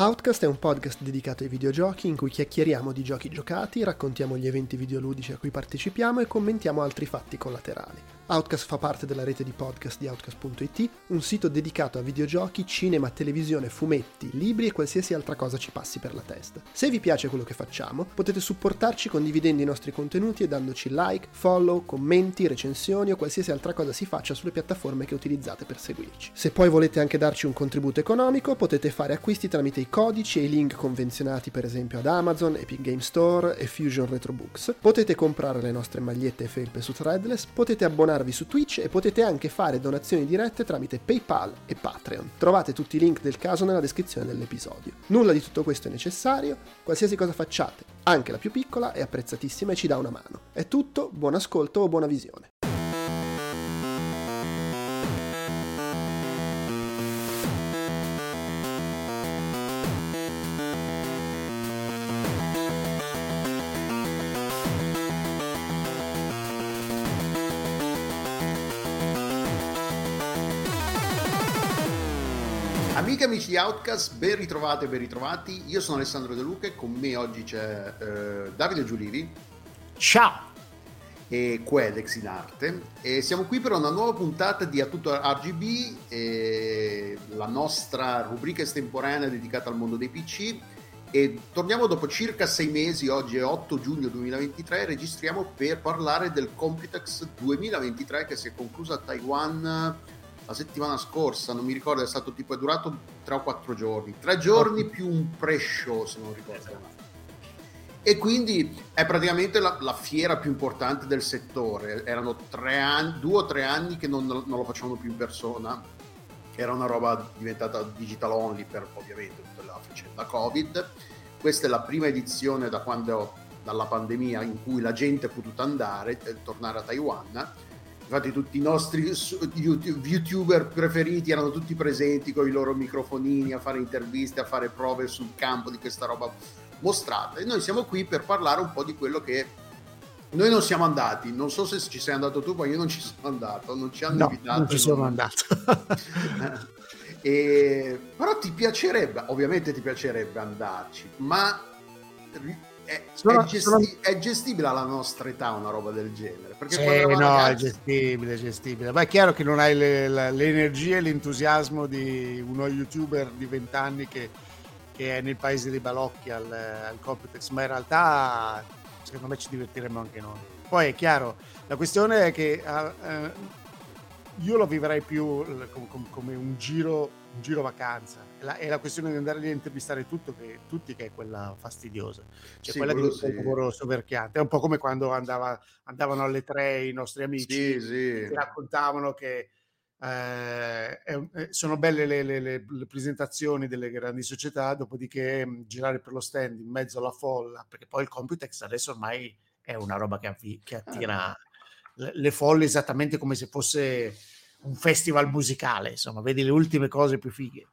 Outcast è un podcast dedicato ai videogiochi in cui chiacchieriamo di giochi giocati, raccontiamo gli eventi videoludici a cui partecipiamo e commentiamo altri fatti collaterali. Outcast fa parte della rete di podcast di Outcast.it, un sito dedicato a videogiochi, cinema, televisione, fumetti, libri e qualsiasi altra cosa ci passi per la testa. Se vi piace quello che facciamo, potete supportarci condividendo i nostri contenuti e dandoci like, follow, commenti, recensioni o qualsiasi altra cosa si faccia sulle piattaforme che utilizzate per seguirci. Se poi volete anche darci un contributo economico, potete fare acquisti tramite i codici e i link convenzionati per esempio ad Amazon, Epic Game Store e Fusion Retro Books. Potete comprare le nostre magliette e felpe su Threadless, potete abbonarvi su Twitch e potete anche fare donazioni dirette tramite PayPal e Patreon. Trovate tutti i link del caso nella descrizione dell'episodio. Nulla di tutto questo è necessario, qualsiasi cosa facciate, anche la più piccola, è apprezzatissima e ci dà una mano. È tutto, buon ascolto o buona visione. Amiche amici di Outcast, ben ritrovate e ben ritrovati. Io sono Alessandro De Luca e con me oggi c'è eh, Davide Giulivi. Ciao! E Quedex in arte. E siamo qui per una nuova puntata di A tutto RGB, la nostra rubrica estemporanea dedicata al mondo dei PC. E torniamo dopo circa sei mesi, oggi è 8 giugno 2023, registriamo per parlare del Computex 2023 che si è concluso a Taiwan la settimana scorsa, non mi ricordo, è stato tipo, è durato 3 o 4 giorni, 3 giorni più un pre-show se non ricordo male. E quindi è praticamente la, la, fiera più importante del settore. Erano tre anni, due o tre anni che non, non, lo facevano più in persona. Era una roba diventata digital only per ovviamente tutta la faccenda Covid. Questa è la prima edizione da quando, dalla pandemia, in cui la gente è potuta andare, eh, tornare a Taiwan infatti tutti i nostri youtuber preferiti erano tutti presenti con i loro microfonini a fare interviste, a fare prove sul campo di questa roba mostrata e noi siamo qui per parlare un po' di quello che noi non siamo andati, non so se ci sei andato tu, ma io non ci sono andato, non ci hanno no, invitato. Non ci sono andato. e, però ti piacerebbe, ovviamente ti piacerebbe andarci, ma è, sono, è, gesti- sono... è, gestibile alla nostra età una roba del genere? Perché sì, no, ragazzi... è gestibile, è gestibile. Ma è chiaro che non hai le, le, l'energia e l'entusiasmo di uno youtuber di vent'anni che, che, è nel paese dei balocchi al, al Computex, ma in realtà secondo me ci divertiremo anche noi. Poi è chiaro, la questione è che uh, io lo vivrei più come, come un giro un giro vacanza. È la, è la, questione di andare lì a intervistare tutto che, tutti che è quella fastidiosa. Cioè sì, quella di sì. un lavoro soverchiante. È un po' come quando andava, andavano alle tre i nostri amici sì, sì. raccontavano che eh, è, sono belle le, le, le, le, presentazioni delle grandi società, dopodiché mh, girare per lo stand in mezzo alla folla, perché poi il Computex adesso ormai è una roba che, avvi, che attira eh. le folle esattamente come se fosse un festival musicale, insomma, vedi le ultime cose più fighe.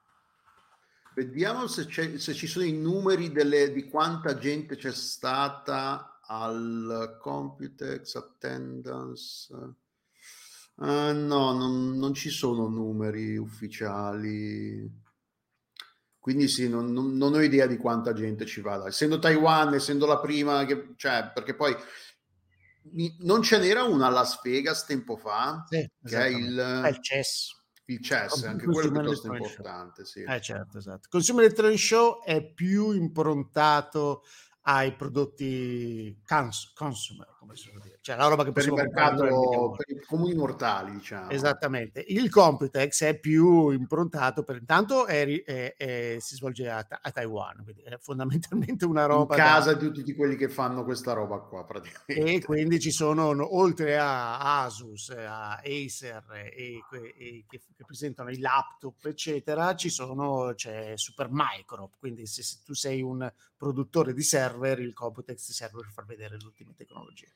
Vediamo se, se ci sono i numeri delle, di quanta gente c'è stata al Computex Attendance. Uh, no, non, non, ci sono numeri ufficiali. Quindi sì, non, non, non, ho idea di quanta gente ci vada. Essendo Taiwan, essendo la prima, che, cioè, perché poi non ce n'era una a Las Vegas tempo fa, sì, che è il, è il CES. Il CES, anche quello è piuttosto importante. Sì. Eh certo, esatto. Consumer Electronic Show è più improntato ai prodotti cons- consumer, come si può dire, cioè la roba che per il mercato per i comuni mortali, diciamo. Esattamente. Il Computex è più improntato per intanto è, è, è, si svolge a, a, Taiwan, quindi è fondamentalmente una roba in casa da... di tutti quelli che fanno questa roba qua praticamente. E quindi ci sono oltre a Asus, a Acer e, e che, che, presentano i laptop, eccetera, ci sono c'è Supermicro, quindi se, se tu sei un produttore di server, il Computex ti serve per far vedere le ultime tecnologie.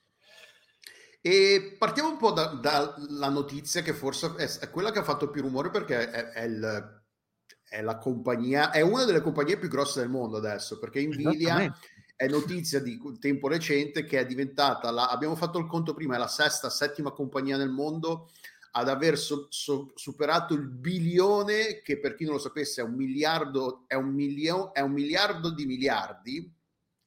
E partiamo un po' dalla da notizia che forse è, è, quella che ha fatto più rumore perché è, è, il, è, la compagnia, è una delle compagnie più grosse del mondo adesso, perché Nvidia è notizia di tempo recente che è diventata, la, abbiamo fatto il conto prima, è la sesta, settima compagnia nel mondo ad aver so, so, superato il bilione, che per chi non lo sapesse è un miliardo, è un, milio, è un miliardo di miliardi.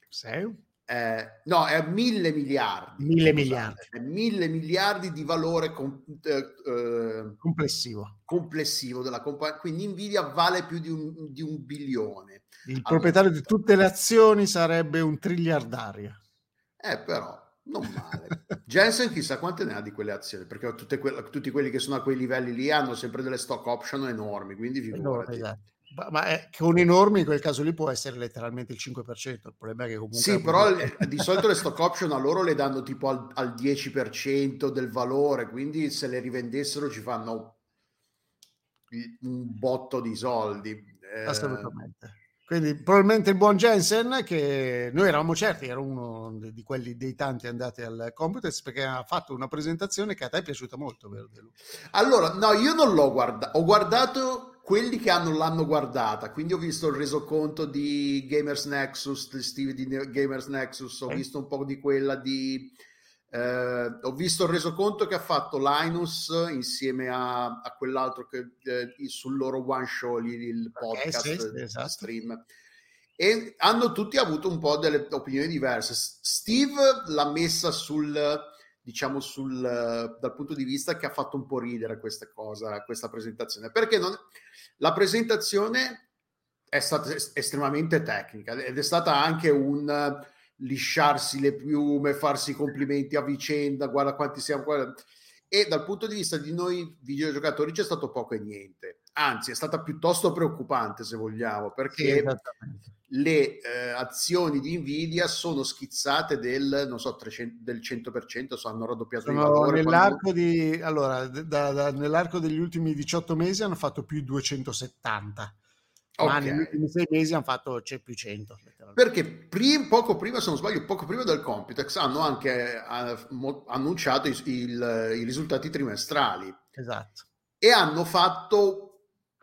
Sei? Eh, no, è mille miliardi. Mille miliardi. Mille miliardi di valore com- eh, eh, complessivo. complessivo della compagnia. Quindi Nvidia vale più di un, di un bilione. Il allora, proprietario di tutte le azioni sarebbe un triliardario. Eh, però non male. Jensen chissà quante ne ha di quelle azioni, perché que- tutti quelli che sono a quei livelli lì hanno sempre delle stock option enormi, quindi figurati. Esatto. Ma, è, con enormi in quel caso lì può essere letteralmente il 5%, il problema è che comunque... Sì, però le, di solito le stock option a loro le danno tipo al, al 10% del valore, quindi se le rivendessero ci fanno un botto di soldi. Eh, Assolutamente. Quindi probabilmente il buon Jensen, che noi eravamo certi, era uno di quelli dei tanti andati al Computers, perché ha fatto una presentazione che a te è piaciuta molto, vero? Allora, no, io non l'ho guardato, ho guardato quelli che hanno, l'hanno guardata, quindi ho visto il resoconto di Gamers Nexus, di Steve di Gamers Nexus, ho visto un po' di quella di... Eh, ho visto il resoconto che ha fatto Linus insieme a, a quell'altro che eh, sul loro one show il podcast okay, sì, esatto. stream e hanno tutti avuto un po' delle opinioni diverse. Steve l'ha messa sul diciamo sul, dal punto di vista che ha fatto un po' ridere questa cosa, questa presentazione, perché non, la presentazione è stata estremamente tecnica ed è stata anche un lisciarsi le piume, farsi complimenti a vicenda, guarda quanti siamo. Guarda. E dal punto di vista di noi videogiocatori c'è stato poco e niente. Anzi, è stata piuttosto preoccupante, se vogliamo, perché sì, le eh, azioni di Nvidia sono schizzate del, non so, 300, del 100%, so, hanno raddoppiato sono il valore. Nell'arco, quando... di, allora, da, da, nell'arco degli ultimi 18 mesi hanno fatto più 270 ma okay. negli ultimi sei mesi hanno fatto c'è più 100 perché prim, poco prima se non sbaglio poco prima del Computex hanno anche uh, annunciato i, il, i risultati trimestrali esatto e hanno fatto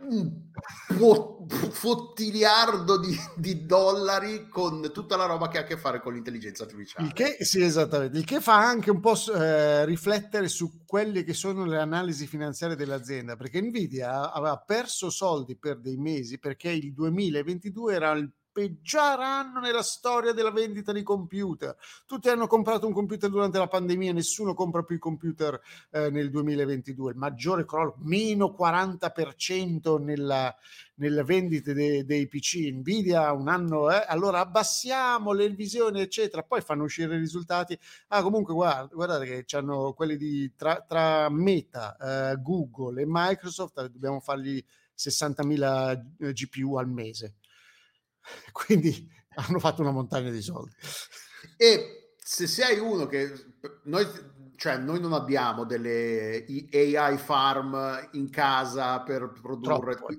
un fottiliardo di, di, dollari con tutta la roba che ha a che fare con l'intelligenza artificiale. Il che, sì, esattamente. Il che fa anche un po' eh, riflettere su quelle che sono le analisi finanziarie dell'azienda, perché Nvidia aveva perso soldi per dei mesi perché il 2022 era il peggior anno nella storia della vendita di computer. Tutti hanno comprato un computer durante la pandemia, nessuno compra più i computer eh, nel 2022. Il maggiore crollo, meno 40% nella, nelle vendite de, dei PC. Nvidia un anno, eh, allora abbassiamo le visioni, eccetera. Poi fanno uscire i risultati. Ah, comunque, guarda, guardate che hanno quelli di tra, tra Meta, eh, Google e Microsoft, dobbiamo fargli 60.000 eh, GPU al mese quindi hanno fatto una montagna di soldi. E se sei uno che noi, cioè noi non abbiamo delle AI farm in casa per produrre... Troppo,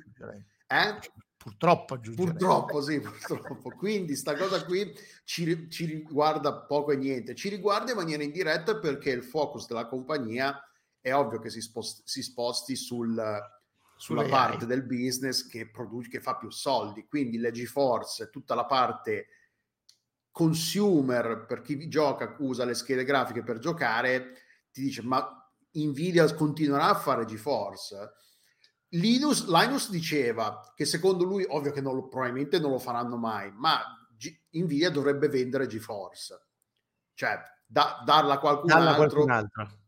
eh? Purtroppo Purtroppo, sì, purtroppo. Quindi sta cosa qui ci, ci, riguarda poco e niente. Ci riguarda in maniera indiretta perché il focus della compagnia è ovvio che si sposti, si sposti sul, sulla parte del business che, produce, che fa più soldi. Quindi le GeForce, tutta la parte consumer per chi gioca, usa le schede grafiche per giocare, ti dice ma Nvidia continuerà a fare GeForce? Linus, Linus diceva che secondo lui, ovvio che non lo, probabilmente non lo faranno mai, ma G- Nvidia dovrebbe vendere GeForce, cioè da, darla a qualcun altro. Qualcun altro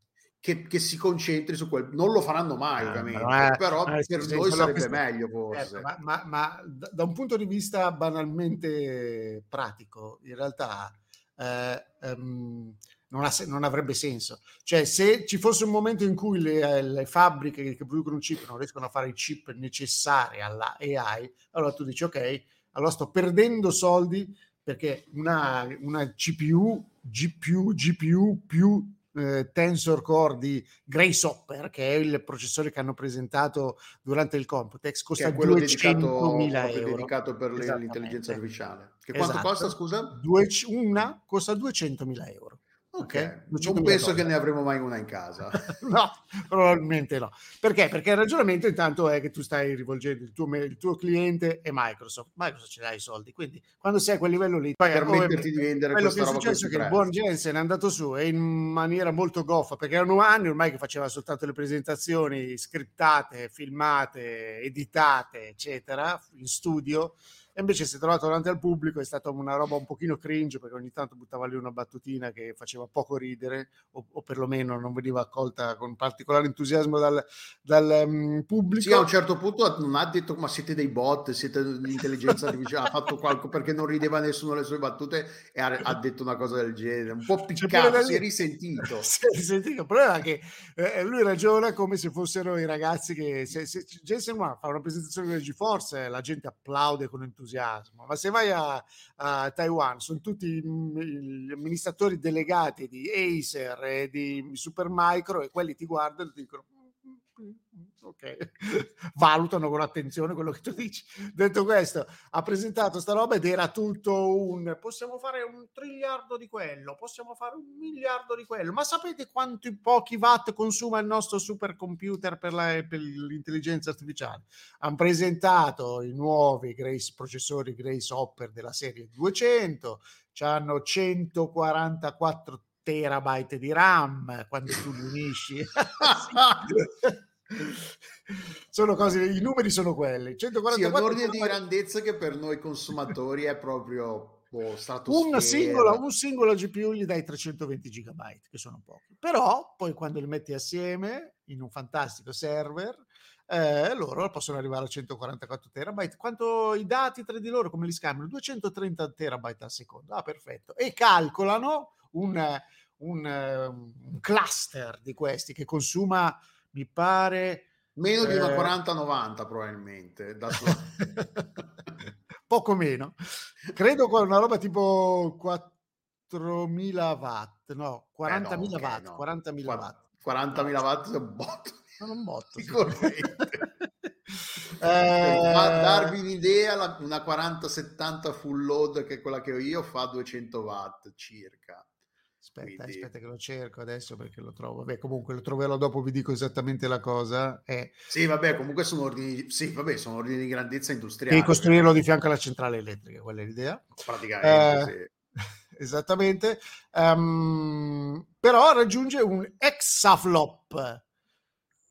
che, che, si concentri su quel. Non lo faranno mai, eh, ovviamente, eh, però eh, per sì, noi sarebbe questo, meglio forse. Eh, ma, ma, ma, da un punto di vista banalmente pratico, in realtà eh, um, non, ha, non, avrebbe senso. Cioè, se ci fosse un momento in cui le, le, fabbriche che producono chip non riescono a fare i chip necessari alla AI, allora tu dici, ok, allora sto perdendo soldi perché una, una CPU, GPU, GPU più eh, Tensor Core di Grace Hopper, che è il processore che hanno presentato durante il Computex, costa 200.000 euro. dedicato per l'intelligenza artificiale. Che quanto esatto. costa, scusa? Due, una costa 200.000 euro. Ok, non penso che ne avremo mai una in casa. no, probabilmente no. Perché? Perché il ragionamento intanto è che tu stai rivolgendo il tuo, il tuo cliente e Microsoft. Microsoft ce l'ha i soldi, quindi quando sei a quel livello lì... Poi permetterti di vendere quello che è successo è che il buon Jensen è andato su e in maniera molto goffa, perché erano anni ormai che faceva soltanto le presentazioni scriptate, filmate, editate, eccetera, in studio e invece si è trovato davanti al pubblico è stata una roba un pochino cringe perché ogni tanto buttava lì una battutina che faceva poco ridere o, o perlomeno non veniva accolta con particolare entusiasmo dal, dal um, pubblico. Sì, a un certo punto non ha detto ma siete dei bot, siete l'intelligenza artificiale, ha fatto qualcosa perché non rideva nessuno le sue battute e ha, ha detto una cosa del genere, un po' piccato, si è risentito. si è risentito, il problema è che eh, lui ragiona come se fossero i ragazzi che se, se Jensen fa una presentazione di GeForce la gente applaude con entusiasmo entusiasmo, ma se vai a, a Taiwan sono tutti gli amministratori delegati di Acer e di Supermicro e quelli ti guardano e ti dicono ok, valutano con attenzione quello che tu dici. Detto questo, ha presentato sta roba ed era tutto un possiamo fare un triliardo di quello, possiamo fare un miliardo di quello, ma sapete quanti pochi watt consuma il nostro supercomputer per, la, per l'intelligenza artificiale? Hanno presentato i nuovi Grace, processori Grace Hopper della serie 200, hanno 144 terabyte di RAM quando tu li unisci. sono cose, i numeri sono quelli. 144 sì, un ordine di grandezza che per noi consumatori è proprio oh, una singola, un singolo GPU gli dai 320 GB, che sono pochi. Però poi quando li metti assieme in un fantastico server, eh, loro possono arrivare a 144 terabyte. Quanto i dati tra di loro, come li scambiano? 230 terabyte al secondo. Ah, perfetto. E calcolano un, un, un cluster di questi che consuma mi pare... Meno di una 40-90 eh, probabilmente. Da Poco meno. Credo con una roba tipo 4.000 watt, no, 40.000 eh no, okay, watt. No. 40.000 watt. 40.000 watt è un botto. Sono un botto. Sicuramente. eh... darvi un'idea, una 4070 full load che è quella che ho io fa 200 watt circa. Aspetta, Quindi... aspetta che lo cerco adesso perché lo trovo. Vabbè, comunque lo troverò dopo, vi dico esattamente la cosa. È... Sì, vabbè, comunque sono ordini, sì, vabbè, sono ordini di grandezza industriale. E costruirlo di fianco alla centrale elettrica, quella è l'idea. Praticamente, eh, sì. Esattamente. Um, però raggiunge un exaflop.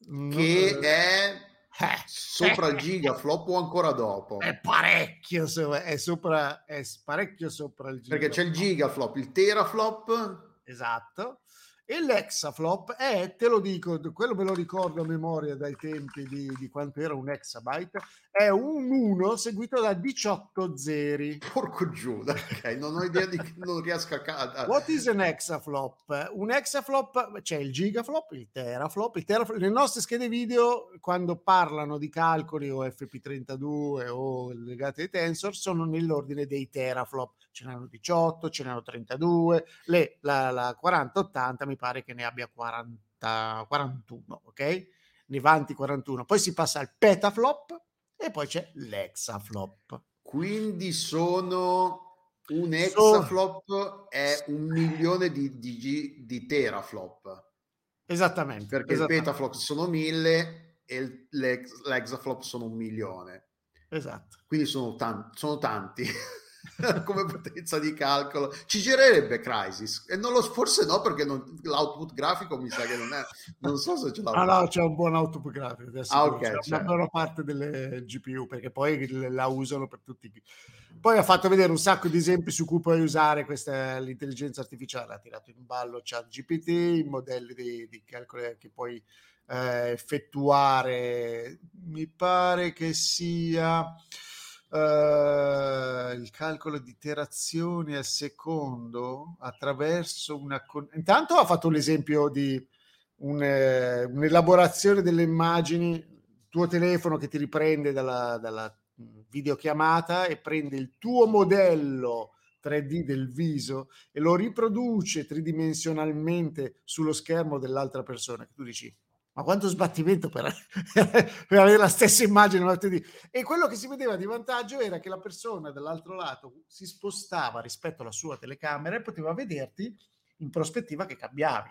Che mm, è eh, sopra il gigaflop o ancora dopo? È parecchio, è, sopra, è parecchio sopra il gigaflop. Perché c'è il gigaflop, il teraflop Esatto. E l'exaflop è, te lo dico, quello me lo ricordo a memoria dai tempi di, di quanto era un exabyte, è un 1 seguito da 18 zeri. Porco Giuda, ok, non ho idea di che non riesco a cadere. What is an exaflop? Un exaflop, c'è il gigaflop, il teraflop, il teraflop. Le nostre schede video, quando parlano di calcoli o FP32 o legati ai tensor, sono nell'ordine dei teraflop. Ce n'hanno 18, ce n'hanno 32, le, la, la 4080 mi pare che ne abbia 40, 41, ok? Ne vanti 41. Poi si passa al petaflop e poi c'è l'exaflop. Quindi sono un exaflop è un milione di, di, di teraflop. Esattamente. Perché esattamente. il petaflop sono mille e l'ex, l'exaflop sono un milione. Esatto. Quindi sono, tan- sono tanti. come potenza di calcolo. Ci girerebbe Crisis e non lo, forse no perché non, l'output grafico mi sa che non è non so se ce l'ha. Ah no, c'è un buon output grafico adesso ah, okay, c'è certo. una buona parte delle GPU perché poi la usano per tutti. Poi ha fatto vedere un sacco di esempi su cui puoi usare questa l'intelligenza artificiale, ha tirato in ballo chat GPT, i modelli di, di calcolo che puoi eh, effettuare, mi pare che sia Uh, il calcolo di iterazioni al secondo attraverso una... Con... Intanto ha fatto l'esempio di un, eh, un'elaborazione delle immagini, tuo telefono che ti riprende dalla, dalla videochiamata e prende il tuo modello 3D del viso e lo riproduce tridimensionalmente sullo schermo dell'altra persona. Tu dici, ma quanto sbattimento per, per avere la stessa immagine e quello che si vedeva di vantaggio era che la persona dall'altro lato si spostava rispetto alla sua telecamera e poteva vederti in prospettiva che cambiavi.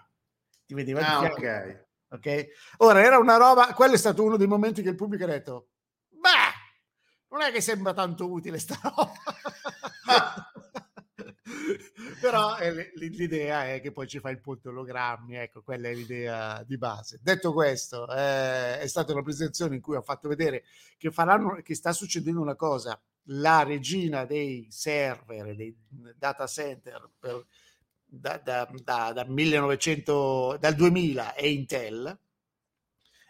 Ti vedeva ah, di ok. ok. Ora era una roba, quello è stato uno dei momenti che il pubblico ha detto, beh, non è che sembra tanto utile sta roba. Però eh, l'idea è che poi ci fa il punto ologrammi, ecco, quella è l'idea di base. Detto questo, eh, è stata una presentazione in cui ho fatto vedere che, faranno, che sta succedendo una cosa, la regina dei server, dei data center per, da, da, da, da 1900, dal 2000 è Intel,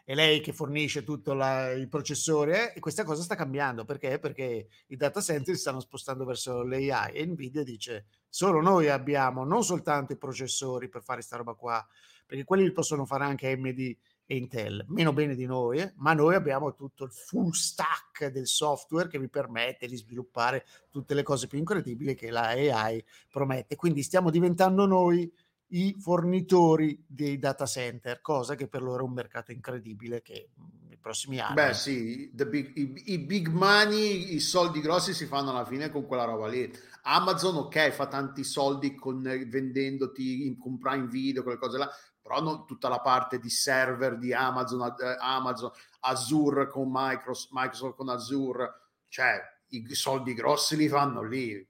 è lei che fornisce tutto la, il processore e questa cosa sta cambiando perché? Perché i data center si stanno spostando verso l'AI e Nvidia dice solo noi abbiamo non soltanto i processori per fare questa roba qua, perché quelli li possono fare anche AMD e Intel, meno bene di noi, eh? ma noi abbiamo tutto il full stack del software che vi permette di sviluppare tutte le cose più incredibili che la AI promette. Quindi stiamo diventando noi i fornitori dei data center, cosa che per loro è un mercato incredibile che nei prossimi anni... Beh sì, big, i, i, big money, i soldi grossi si fanno alla fine con quella roba lì. Amazon ok, fa tanti soldi con, vendendoti in, con Prime Video, quelle cose là, però non tutta la parte di server di Amazon, eh, Amazon Azure con Microsoft, Microsoft con Azure, cioè i soldi grossi li fanno lì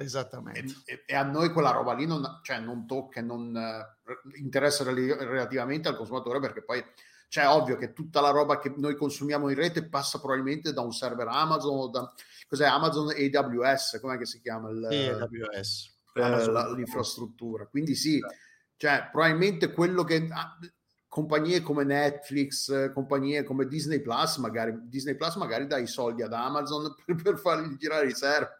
Esattamente. E, e, a noi quella roba lì non, cioè, non tocca, non uh, interessa relativamente al consumatore perché poi cioè, ovvio che tutta la roba che noi consumiamo in rete passa probabilmente da un server Amazon o da cos'è Amazon AWS, com'è che si chiama? Il, AWS. Eh, l'infrastruttura. Quindi sì, cioè probabilmente quello che ah, compagnie come Netflix, compagnie come Disney Plus, magari Disney Plus magari dà i soldi ad Amazon per, per fargli girare i server,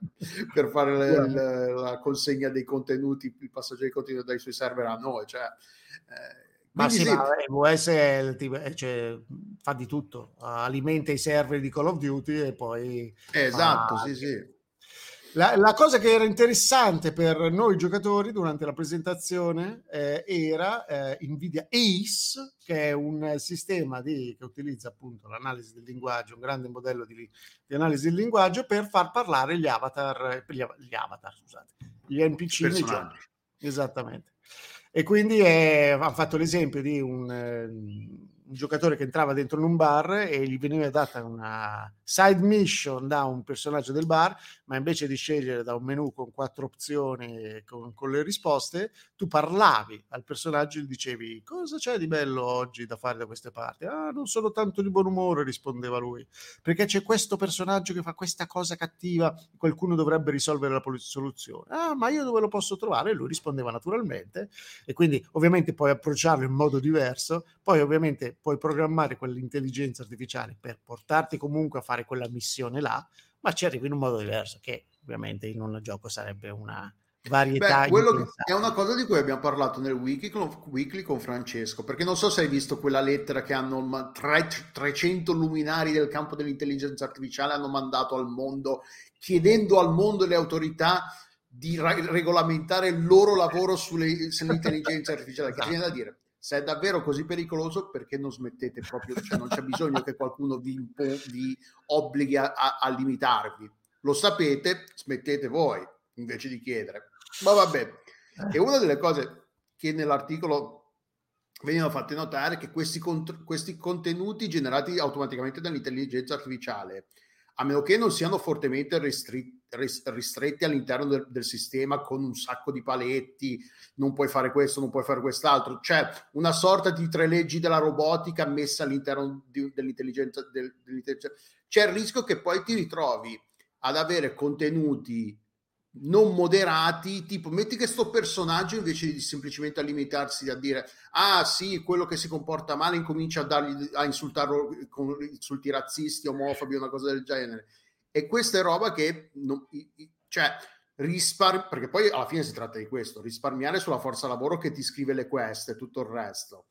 per fare le, le, la consegna dei contenuti, il passaggio dei contenuti dai suoi server a noi. Cioè, eh, ma sì, sì. ma AWS cioè, fa di tutto, alimenta i server di Call of Duty e poi... Esatto, fa... sì, sì la, la, cosa che era interessante per noi giocatori durante la presentazione eh, era eh, Nvidia ACE, che è un sistema di, che utilizza appunto l'analisi del linguaggio, un grande modello di, di analisi del linguaggio per far parlare gli avatar, gli, gli avatar, scusate, gli NPC nei giochi. Esattamente. E quindi eh, ha fatto l'esempio di un eh, un giocatore che entrava dentro in un bar e gli veniva data una side mission da un personaggio del bar, ma invece di scegliere da un menu con quattro opzioni con, con le risposte, tu parlavi al personaggio e gli dicevi cosa c'è di bello oggi da fare da queste parti? Ah, non sono tanto di buon umore, rispondeva lui, perché c'è questo personaggio che fa questa cosa cattiva, qualcuno dovrebbe risolvere la soluzione. Ah, ma io dove lo posso trovare? E lui rispondeva naturalmente e quindi ovviamente puoi approcciarlo in modo diverso, poi ovviamente puoi programmare quell'intelligenza artificiale per portarti comunque a fare quella missione là, ma ci arrivi in un modo diverso, che ovviamente in un gioco sarebbe una varietà. Beh, quello è una cosa di cui abbiamo parlato nel weekly con, weekly con Francesco, perché non so se hai visto quella lettera che hanno 300 luminari del campo dell'intelligenza artificiale hanno mandato al mondo, chiedendo al mondo e alle autorità di regolamentare il loro lavoro sulle, sull'intelligenza artificiale, che viene da dire se è davvero così pericoloso, perché non smettete proprio? Cioè, non c'è bisogno che qualcuno vi, vi obblighi a, a, a, limitarvi. Lo sapete, smettete voi invece di chiedere. Ma vabbè, e una delle cose che nell'articolo venivano fatte notare è che questi, cont- questi contenuti generati automaticamente dall'intelligenza artificiale, a meno che non siano fortemente ristretti ristretti all'interno del, del, sistema con un sacco di paletti, non puoi fare questo, non puoi fare quest'altro, c'è una sorta di tre leggi della robotica messa all'interno di, dell'intelligenza, del, dell'intelligenza. C'è il rischio che poi ti ritrovi ad avere contenuti non moderati, tipo metti che sto personaggio invece di semplicemente limitarsi a dire ah sì, quello che si comporta male incomincia a, dargli, a insultarlo con insulti razzisti, omofobi, una cosa del genere e questa è roba che, non, cioè, risparmi, perché poi alla fine si tratta di questo, risparmiare sulla forza lavoro che ti scrive le quest e tutto il resto.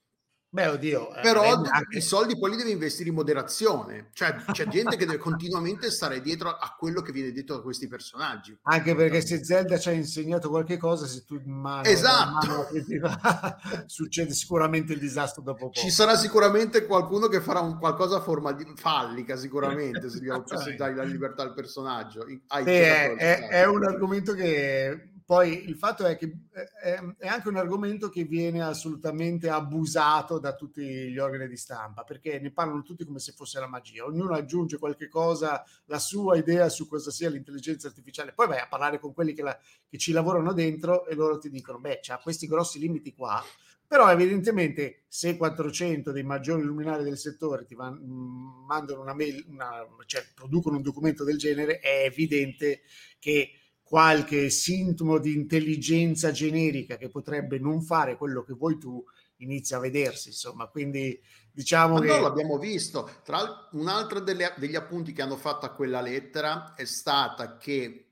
Beh, oddio. Eh, Però anche... i soldi poi li devi investire in moderazione. Cioè, c'è gente che deve continuamente stare dietro a quello che viene detto da questi personaggi. Anche perché se Zelda ci ha insegnato qualche cosa, se tu mano, esatto. mano succede sicuramente il disastro dopo poco. Ci sarà sicuramente qualcuno che farà un qualcosa a forma di fallica, sicuramente, se, se dai la libertà al personaggio. Sì, è, è, è un argomento che poi il fatto è che è, è, anche un argomento che viene assolutamente abusato da tutti gli organi di stampa, perché ne parlano tutti come se fosse la magia. Ognuno aggiunge qualche cosa, la sua idea su cosa sia l'intelligenza artificiale. Poi vai a parlare con quelli che, la, che ci lavorano dentro e loro ti dicono, beh, c'ha questi grossi limiti qua, però evidentemente se 400 dei maggiori luminari del settore ti van, mandano una mail, una, cioè producono un documento del genere, è evidente che qualche sintomo di intelligenza generica che potrebbe non fare quello che vuoi tu inizia a vedersi insomma. Quindi diciamo Ma che noi l'abbiamo visto. Tra un altro delle, degli appunti che hanno fatto a quella lettera è stata che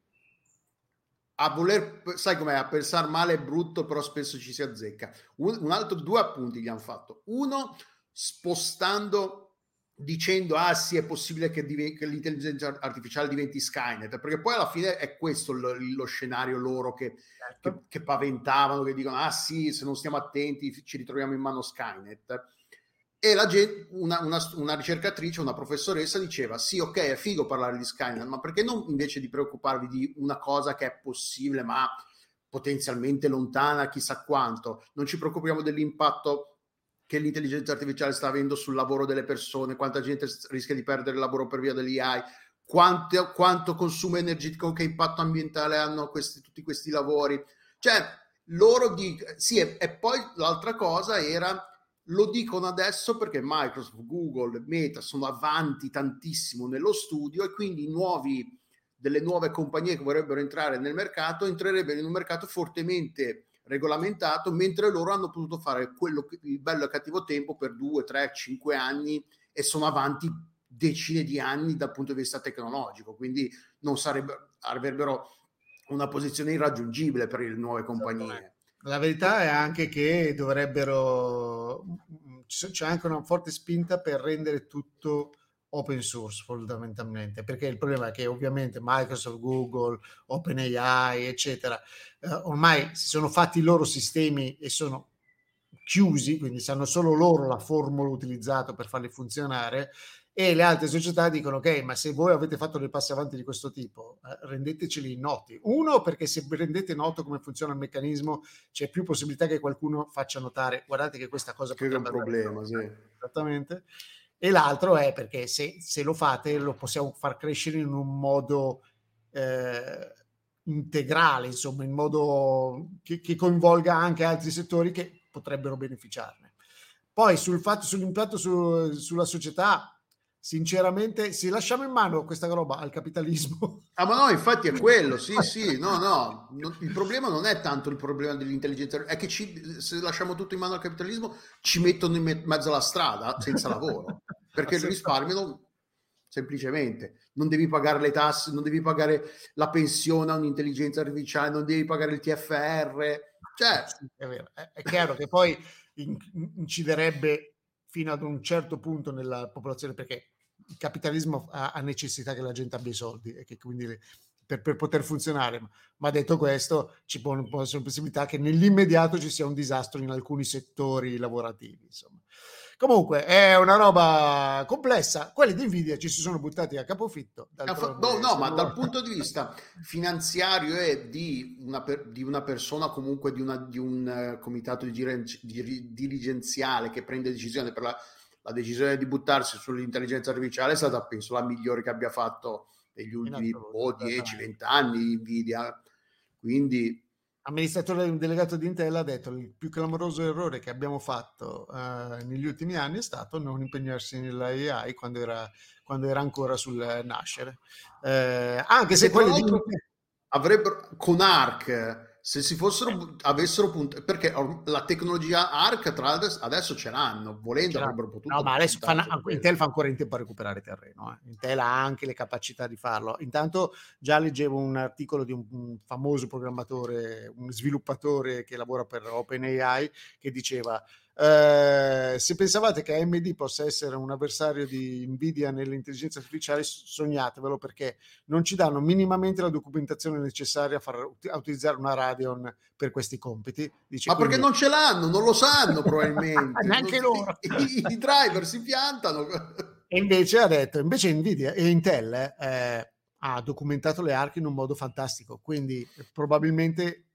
a voler sai com'è? A pensare male è brutto però spesso ci si azzecca. Un, un altro due appunti gli hanno fatto. Uno spostando dicendo ah sì è possibile che, div- che, l'intelligenza artificiale diventi Skynet perché poi alla fine è questo lo, lo scenario loro che, certo. che, che, paventavano che dicono ah sì se non stiamo attenti ci ritroviamo in mano Skynet e la gente, una, una, una, ricercatrice una professoressa diceva sì ok è figo parlare di Skynet ma perché non invece di preoccuparvi di una cosa che è possibile ma potenzialmente lontana chissà quanto non ci preoccupiamo dell'impatto che l'intelligenza artificiale sta avendo sul lavoro delle persone, quanta gente rischia di perdere il lavoro per via dell'AI, quanto, quanto consumo energetico, che impatto ambientale hanno questi, tutti questi lavori. Cioè, loro dicono, sì, e, e poi l'altra cosa era, lo dicono adesso perché Microsoft, Google, Meta sono avanti tantissimo nello studio e quindi nuovi, delle nuove compagnie che vorrebbero entrare nel mercato entrerebbero in un mercato fortemente regolamentato, mentre loro hanno potuto fare quello che, il bello e cattivo tempo per due, tre, cinque anni e sono avanti decine di anni dal punto di vista tecnologico, quindi non sarebbero, avrebbero una posizione irraggiungibile per le nuove compagnie. La verità è anche che dovrebbero, c'è anche una forte spinta per rendere tutto open source fondamentalmente, perché il problema è che ovviamente Microsoft, Google, OpenAI, eccetera, eh, ormai si sono fatti i loro sistemi e sono chiusi, quindi sanno solo loro la formula utilizzata per farli funzionare e le altre società dicono ok ma se voi avete fatto dei passi avanti di questo tipo eh, rendeteceli noti uno perché se rendete noto come funziona il meccanismo c'è più possibilità che qualcuno faccia notare guardate che questa cosa che è un problema sì. esattamente e l'altro è perché se, se, lo fate lo possiamo far crescere in un modo eh, integrale, insomma, in modo che, che, coinvolga anche altri settori che potrebbero beneficiarne. Poi sul fatto, sull'impatto su, sulla società, sinceramente, se lasciamo in mano questa roba al capitalismo. Ah, ma no, infatti è quello, sì, sì, no, no. Il problema non è tanto il problema dell'intelligenza, è che ci, se lasciamo tutto in mano al capitalismo ci mettono in mezzo alla strada senza lavoro, perché il risparmio non, semplicemente non devi pagare le tasse, non devi pagare la pensione a un'intelligenza artificiale, non devi pagare il TFR. Cioè, è, vero. è chiaro che poi inciderebbe fino ad un certo punto nella popolazione perché il capitalismo ha, ha, necessità che la gente abbia i soldi e che quindi le, per, per, poter funzionare. Ma detto questo, ci può, essere una possibilità che nell'immediato ci sia un disastro in alcuni settori lavorativi. Insomma. Comunque è una roba complessa. Quelli di Nvidia ci si sono buttati a capofitto. No, no, ma dal punto di vista finanziario e di una, per, di una persona, comunque di, una, di un uh, comitato di, di, dirigenziale che prende decisione per la la decisione di buttarsi sull'intelligenza artificiale è stata, penso, la migliore che abbia fatto negli ultimi oh, 10-20 anni Nvidia. Quindi amministratore delegato di Intel ha detto il più clamoroso errore che abbiamo fatto uh, negli ultimi anni è stato non impegnarsi nella AI quando era, quando era ancora sul nascere. Uh, anche se quelli di... avrebbero con ARC se si fossero, avessero puntato, perché la tecnologia ARC tra l'altro adesso ce l'hanno, volendo avrebbero potuto. No, ma adesso fanno, Intel fa ancora in tempo a recuperare terreno. Eh. Intel ha anche le capacità di farlo. Intanto già leggevo un articolo di un, un famoso programmatore, un sviluppatore che lavora per OpenAI, che diceva eh, se pensavate che AMD possa essere un avversario di Nvidia nell'intelligenza artificiale, sognatevelo perché non ci danno minimamente la documentazione necessaria a, far, a utilizzare una Radeon per questi compiti. Dice, Ma quindi... perché non ce l'hanno, non lo sanno probabilmente. Neanche non, loro. I, I, driver si piantano. e invece ha detto, invece Nvidia e Intel eh, ha documentato le ARC in un modo fantastico, quindi probabilmente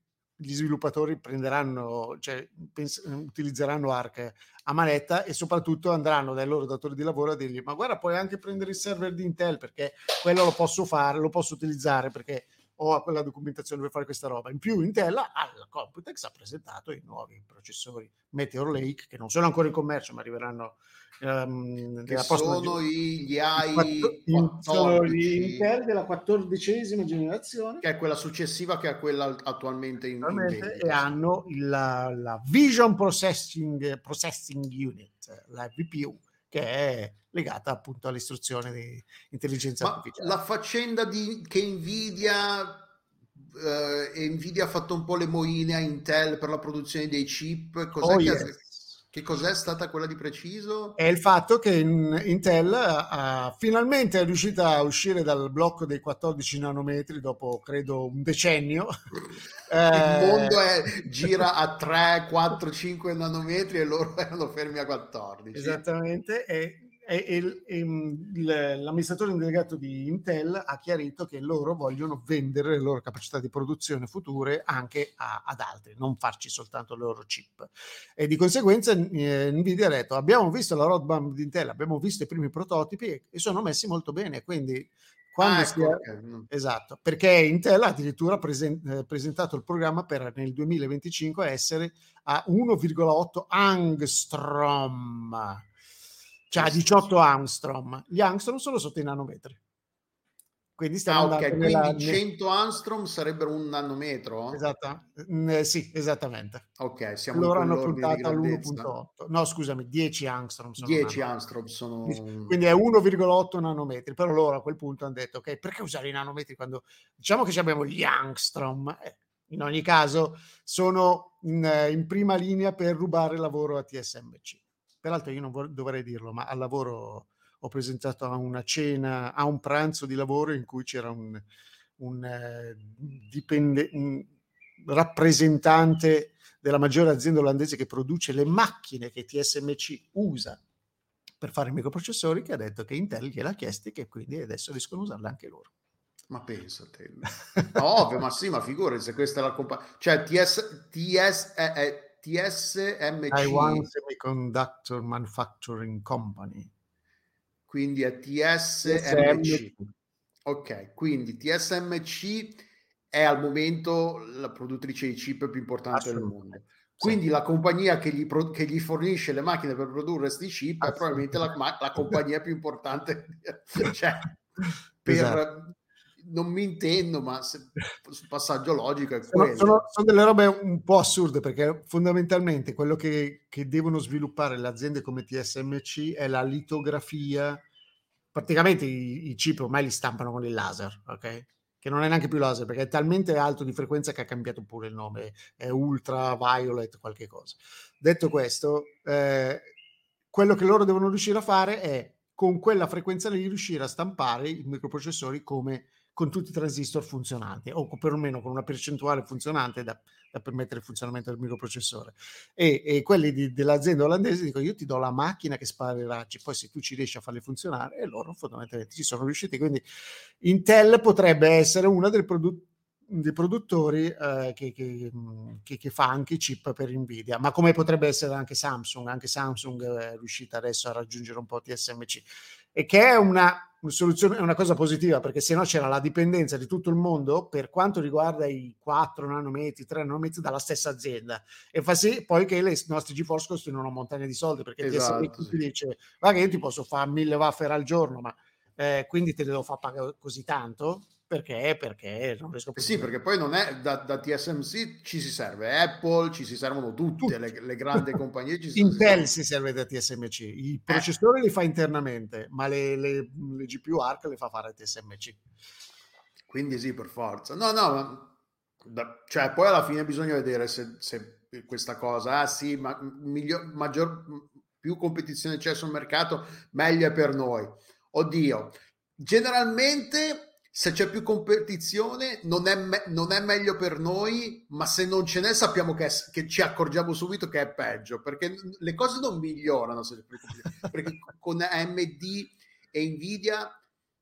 gli sviluppatori prenderanno, cioè, pens- utilizzeranno ARC a manetta e soprattutto andranno dai loro datori di lavoro a dirgli ma guarda puoi anche prendere il server di Intel perché quello lo posso fare, lo posso utilizzare perché ho quella documentazione per fare questa roba. In più Intel al Computex ha presentato i nuovi processori Meteor Lake che non sono ancora in commercio ma arriveranno um, che sono gli AI sono gli Intel della quattordicesima generazione che è quella successiva che è quella attualmente in, in e hanno la, la Vision Processing, Processing Unit la VPU che è legata appunto all'istruzione di intelligenza Ma artificiale. La faccenda di, che Nvidia Uh, Nvidia ha fatto un po' le moine a Intel per la produzione dei chip. Cos'è oh, che, yes. Che, cos'è stata quella di preciso? È il fatto che Intel ha, finalmente è riuscita a uscire dal blocco dei 14 nanometri dopo credo un decennio. il mondo è, gira a 3, 4, 5 nanometri e loro erano fermi a 14. Esattamente. E e, e, e l'amministratore delegato di Intel ha chiarito che loro vogliono vendere le loro capacità di produzione future anche a, ad altri, non farci soltanto le loro chip. E di conseguenza eh, Nvidia ha detto abbiamo visto la roadmap di Intel, abbiamo visto i primi prototipi e, e sono messi molto bene, quindi quando ah, ecco, sia... okay. esatto, perché Intel ha addirittura presen- eh, presentato il programma per nel 2025 essere a 1,8 angstrom cioè 18 angstrom. Gli angstrom sono sotto i nanometri. Quindi stiamo ah, ok, quindi nella... 100 angstrom sarebbero un nanometro? Esatto, eh, sì, esattamente. Ok, siamo Loro hanno puntato all'1.8. No, scusami, 10 angstrom sono 10 angstrom sono... Quindi è 1,8 nanometri, però loro a quel punto hanno detto, ok, perché usare i nanometri quando... Diciamo che abbiamo gli angstrom, eh, in ogni caso sono in, in prima linea per rubare lavoro a TSMC. Peraltro io non vor- dovrei dirlo, ma al lavoro ho presentato a una cena, a un pranzo di lavoro in cui c'era un, un, eh, dipende- un rappresentante della maggiore azienda olandese che produce le macchine che TSMC usa per fare i microprocessori che ha detto che Intel gliel'ha chiesto e che quindi adesso riescono a usarle anche loro. Ma pensa te. Ovvio, ma sì, ma figurati se questa è la compagnia. Cioè, TS, TS, eh, eh, TSMC. Taiwan Semiconductor Manufacturing Company. Quindi è TSMC. Ok, quindi TSMC è al momento la produttrice di chip più importante del mondo. Quindi sì. la compagnia che gli, pro- che gli, fornisce le macchine per produrre questi chip è probabilmente la, la compagnia più importante cioè, per, esatto non mi intendo, ma se, sul passaggio logico è quello. Sono, sono, delle robe un po' assurde perché fondamentalmente quello che, che, devono sviluppare le aziende come TSMC è la litografia. Praticamente i, i chip ormai li stampano con il laser, ok? Che non è neanche più laser perché è talmente alto di frequenza che ha cambiato pure il nome, è ultra violet, qualche cosa. Detto questo, eh, quello che loro devono riuscire a fare è con quella frequenza lì riuscire a stampare i microprocessori come con tutti i transistor funzionanti o perlomeno con una percentuale funzionante da, da permettere il funzionamento del microprocessore. E, e quelli di, dell'azienda olandese dicono io ti do la macchina che spara i raggi poi se tu ci riesci a farli funzionare e loro fondamentalmente ci sono riusciti. Quindi Intel potrebbe essere una delle prodotti dei produttori eh, che, che, che, che, fa anche chip per Nvidia, ma come potrebbe essere anche Samsung, anche Samsung è riuscita adesso a raggiungere un po' TSMC e che è una, è una cosa positiva perché se no c'era la dipendenza di tutto il mondo per quanto riguarda i 4 nanometri, 3 nanometri dalla stessa azienda e fa sì poi che le nostre GeForce costino una montagna di soldi perché esatto, TSMC sì. dice ma che io ti posso fare mille wafer al giorno ma eh, quindi te le devo far pagare così tanto perché? Perché non riesco più. Sì, perché poi non è da, da, TSMC ci si serve Apple, ci si servono tutte le, le, grandi compagnie. Ci si Intel si serve da TSMC, i eh. processori li fa internamente, ma le, le, le, GPU ARC le fa fare TSMC. Quindi sì, per forza. No, no, da, cioè poi alla fine bisogna vedere se, se questa cosa, ah sì, ma miglior, maggior, più competizione c'è sul mercato, meglio è per noi. Oddio, generalmente se c'è più competizione non è, me- non è, meglio per noi, ma se non ce n'è sappiamo che, è, che, ci accorgiamo subito che è peggio, perché le cose non migliorano se perché con AMD e Nvidia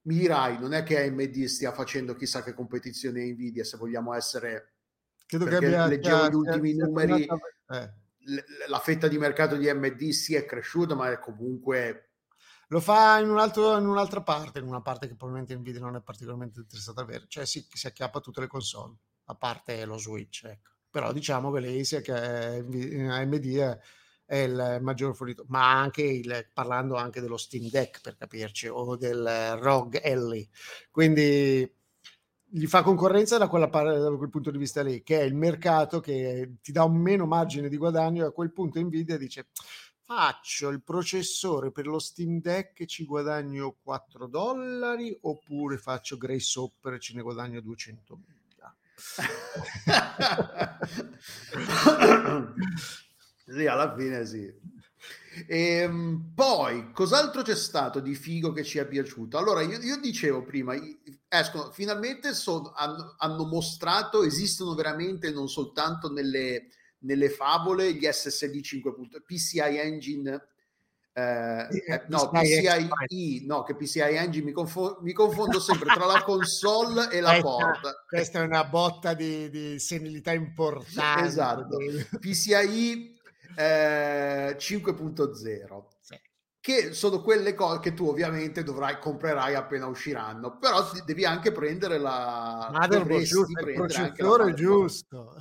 mi dirai, non è che AMD stia facendo chissà che competizione Nvidia, se vogliamo essere... Credo che abbia, leggevo gli ultimi numeri, eh. la fetta di mercato di AMD si è cresciuta, ma è comunque... Lo fa in, un altro, in, un'altra parte, in una parte che probabilmente Nvidia non è particolarmente interessata a avere, cioè si, si acchiappa tutte le console, a parte lo Switch, ecco. Però diciamo che lei sia che AMD è il maggior fornitore, ma anche il, parlando anche dello Steam Deck per capirci, o del ROG Ellie. Quindi gli fa concorrenza da, quella, da quel punto di vista lì, che è il mercato che ti dà un meno margine di guadagno e a quel punto Nvidia dice faccio il processore per lo Steam Deck e ci guadagno 4 dollari oppure faccio Grace Hopper e ce ne guadagno 200 mila. Sì, alla fine sì. E, ehm, poi, cos'altro c'è stato di figo che ci è piaciuto? Allora, io, io dicevo prima, escono, finalmente son, hanno, hanno, mostrato, esistono veramente non soltanto nelle, nelle favole gli SSD 5. PCI Engine eh, eh, no, PCI, no, che PCI Engine mi, confo- mi, confondo sempre tra la console e la questa, porta. Questa è una botta di, di senilità importante. Esatto. PCI eh, 5.0 che sono quelle cose che tu ovviamente dovrai comprerai appena usciranno però devi anche prendere la Motherboard giusto, il processore giusto.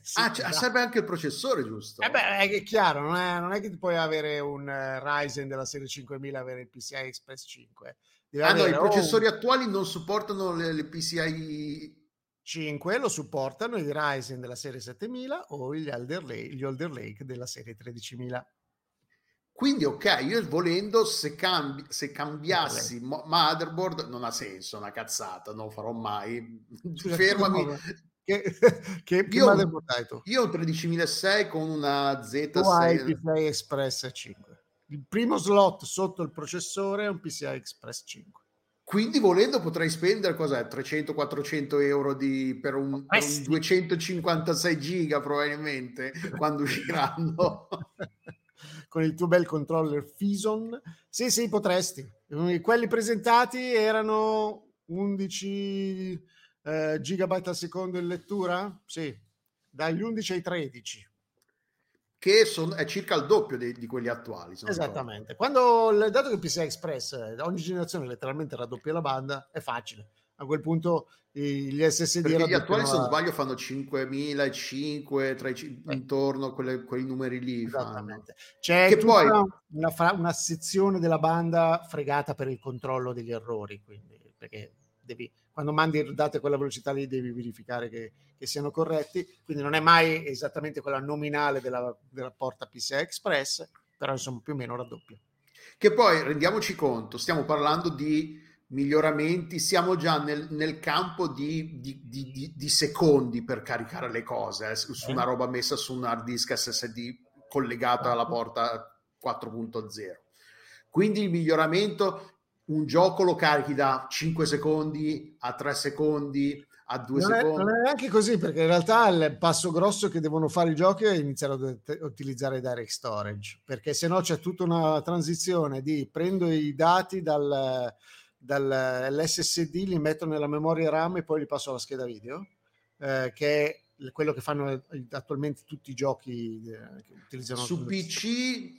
Sì, ah c- serve anche il processore giusto. Eh beh è chiaro non è, non è che puoi avere un uh, Ryzen della serie 5000 avere il PCI Express 5 Devi ah avere, no i processori attuali non supportano le, le PCI 5 lo supportano i Ryzen della serie 7000 o gli Alder Lake, gli Alder Lake della serie 13000. Quindi, ok, io volendo, se, cambi, se cambiassi mo- motherboard, non ha senso, una cazzata, non farò mai. Fermami. Che, che, che io, motherboard hai tu? Io ho un 13006 con una Z6. Tu hai PCI Express 5. Il primo slot sotto il processore è un PCI Express 5. Quindi volendo potrei spendere cos'è 300-400 euro di, per, un, per un 256 giga probabilmente quando usciranno. Con il tuo bel controller Fison. Sì, sì, potresti. Quelli presentati erano 11 eh, gigabyte al secondo in lettura? Sì, dagli 11 ai 13 che son, è circa il doppio di, di quelli attuali. Esattamente. Quando, dato che PCI Express eh, ogni generazione letteralmente raddoppia la banda, è facile. A quel punto gli SSD... Gli attuali, se non sbaglio, fanno 5.005, tra i, eh. intorno a quelle, quei numeri lì. C'è che poi... una, una, sezione della banda fregata per il controllo degli errori, quindi, perché devi quando mandi date a quella velocità lì devi verificare che, che, siano corretti, quindi non è mai esattamente quella nominale della, della porta PCI Express, però insomma più o meno raddoppia. Che poi rendiamoci conto, stiamo parlando di miglioramenti, siamo già nel, nel campo di, di, di, di, secondi per caricare le cose, eh, su eh. una roba messa su un hard disk SSD collegata alla porta 4.0. Quindi il miglioramento un gioco lo carichi da 5 secondi a 3 secondi a 2 non secondi. È, non è neanche così perché in realtà il passo grosso che devono fare i giochi è iniziare a utilizzare direct storage perché se no c'è tutta una transizione di prendo i dati dal, dall'SSD, li metto nella memoria RAM e poi li passo alla scheda video eh, che è quello che fanno attualmente tutti i giochi eh, che utilizzano su PC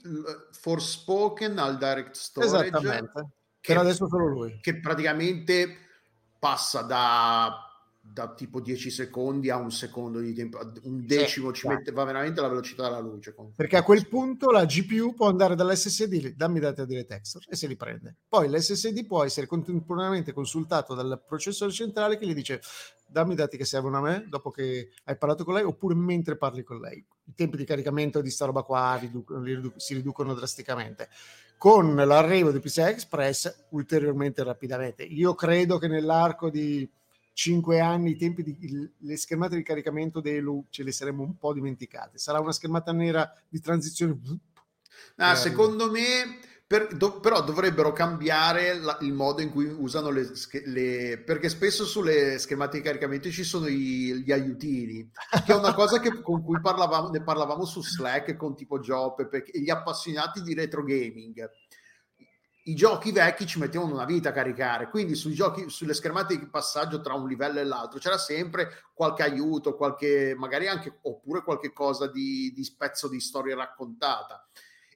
Forspoken al direct storage esattamente che, per adesso solo lui. Che praticamente passa da, da, tipo 10 secondi a un secondo di tempo, un decimo sì, ci mette, va veramente la velocità della luce. Perché a quel punto la GPU può andare dall'SSD, dammi dati a dire texture e se li prende. Poi l'SSD può essere contemporaneamente consultato dal processore centrale che gli dice dammi i dati che servono a me dopo che hai parlato con lei oppure mentre parli con lei. I tempi di caricamento di sta roba qua riduc- riduc- si riducono drasticamente con l'arrivo di PCI Express ulteriormente rapidamente. Io credo che nell'arco di cinque anni i tempi di, le schermate di caricamento dei LU ce le saremmo un po' dimenticate. Sarà una schermata nera di transizione. Ah, secondo me per, do, però dovrebbero cambiare la, il modo in cui usano le, le, perché spesso sulle schemate di caricamento ci sono i, gli aiutini che è una cosa che, con cui parlavamo, ne parlavamo su Slack con tipo Job e gli appassionati di retro gaming i giochi vecchi ci mettevano una vita a caricare, quindi sui giochi, sulle schermate di passaggio tra un livello e l'altro c'era sempre qualche aiuto, qualche, magari anche oppure qualche cosa di, di spezzo di storia raccontata.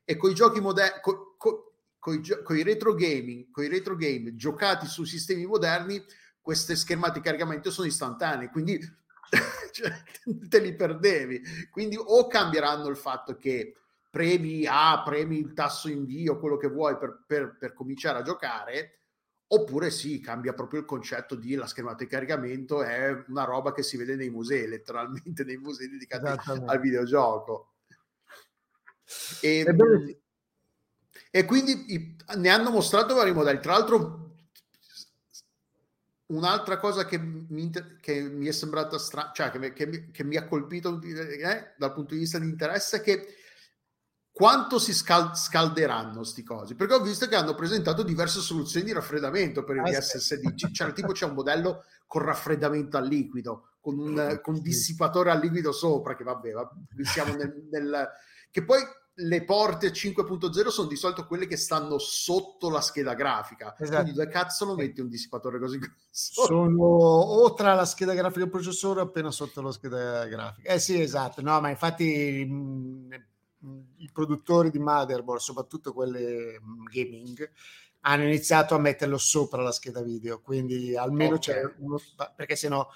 E con i giochi moderni, co, co, con i retro gaming, con i retro game giocati su sistemi moderni, queste schermate di caricamento sono istantanee, quindi cioè, te li perdevi. Quindi o cambieranno il fatto che premi A, premi il tasso invio, quello che vuoi per, per, per cominciare a giocare, oppure sì, cambia proprio il concetto di la schermata di caricamento è una roba che si vede nei musei, letteralmente nei musei dedicati al videogioco. E, e quindi i, ne hanno mostrato vari modelli. Tra l'altro, un'altra cosa che mi, che mi è sembrata strana, cioè che mi, che, che mi, ha colpito eh, dal punto di vista di interesse, è che quanto si scal- scalderanno sti cosi? Perché ho visto che hanno presentato diverse soluzioni di raffreddamento per il ah, SSD c- cioè, tipo c'è un modello con raffreddamento a liquido con un con dissipatore a liquido sopra che vabbè va, siamo nel, nel che poi le porte 5.0 sono di solito quelle che stanno sotto la scheda grafica. Esatto. quindi dove cazzo lo metti un dissipatore così grosso? sono o tra la scheda grafica e il processore o appena sotto la scheda grafica. Eh sì esatto. No ma infatti mh, i produttori di motherboard, soprattutto quelle gaming, hanno iniziato a metterlo sopra la scheda video, quindi almeno okay. c'è uno perché se no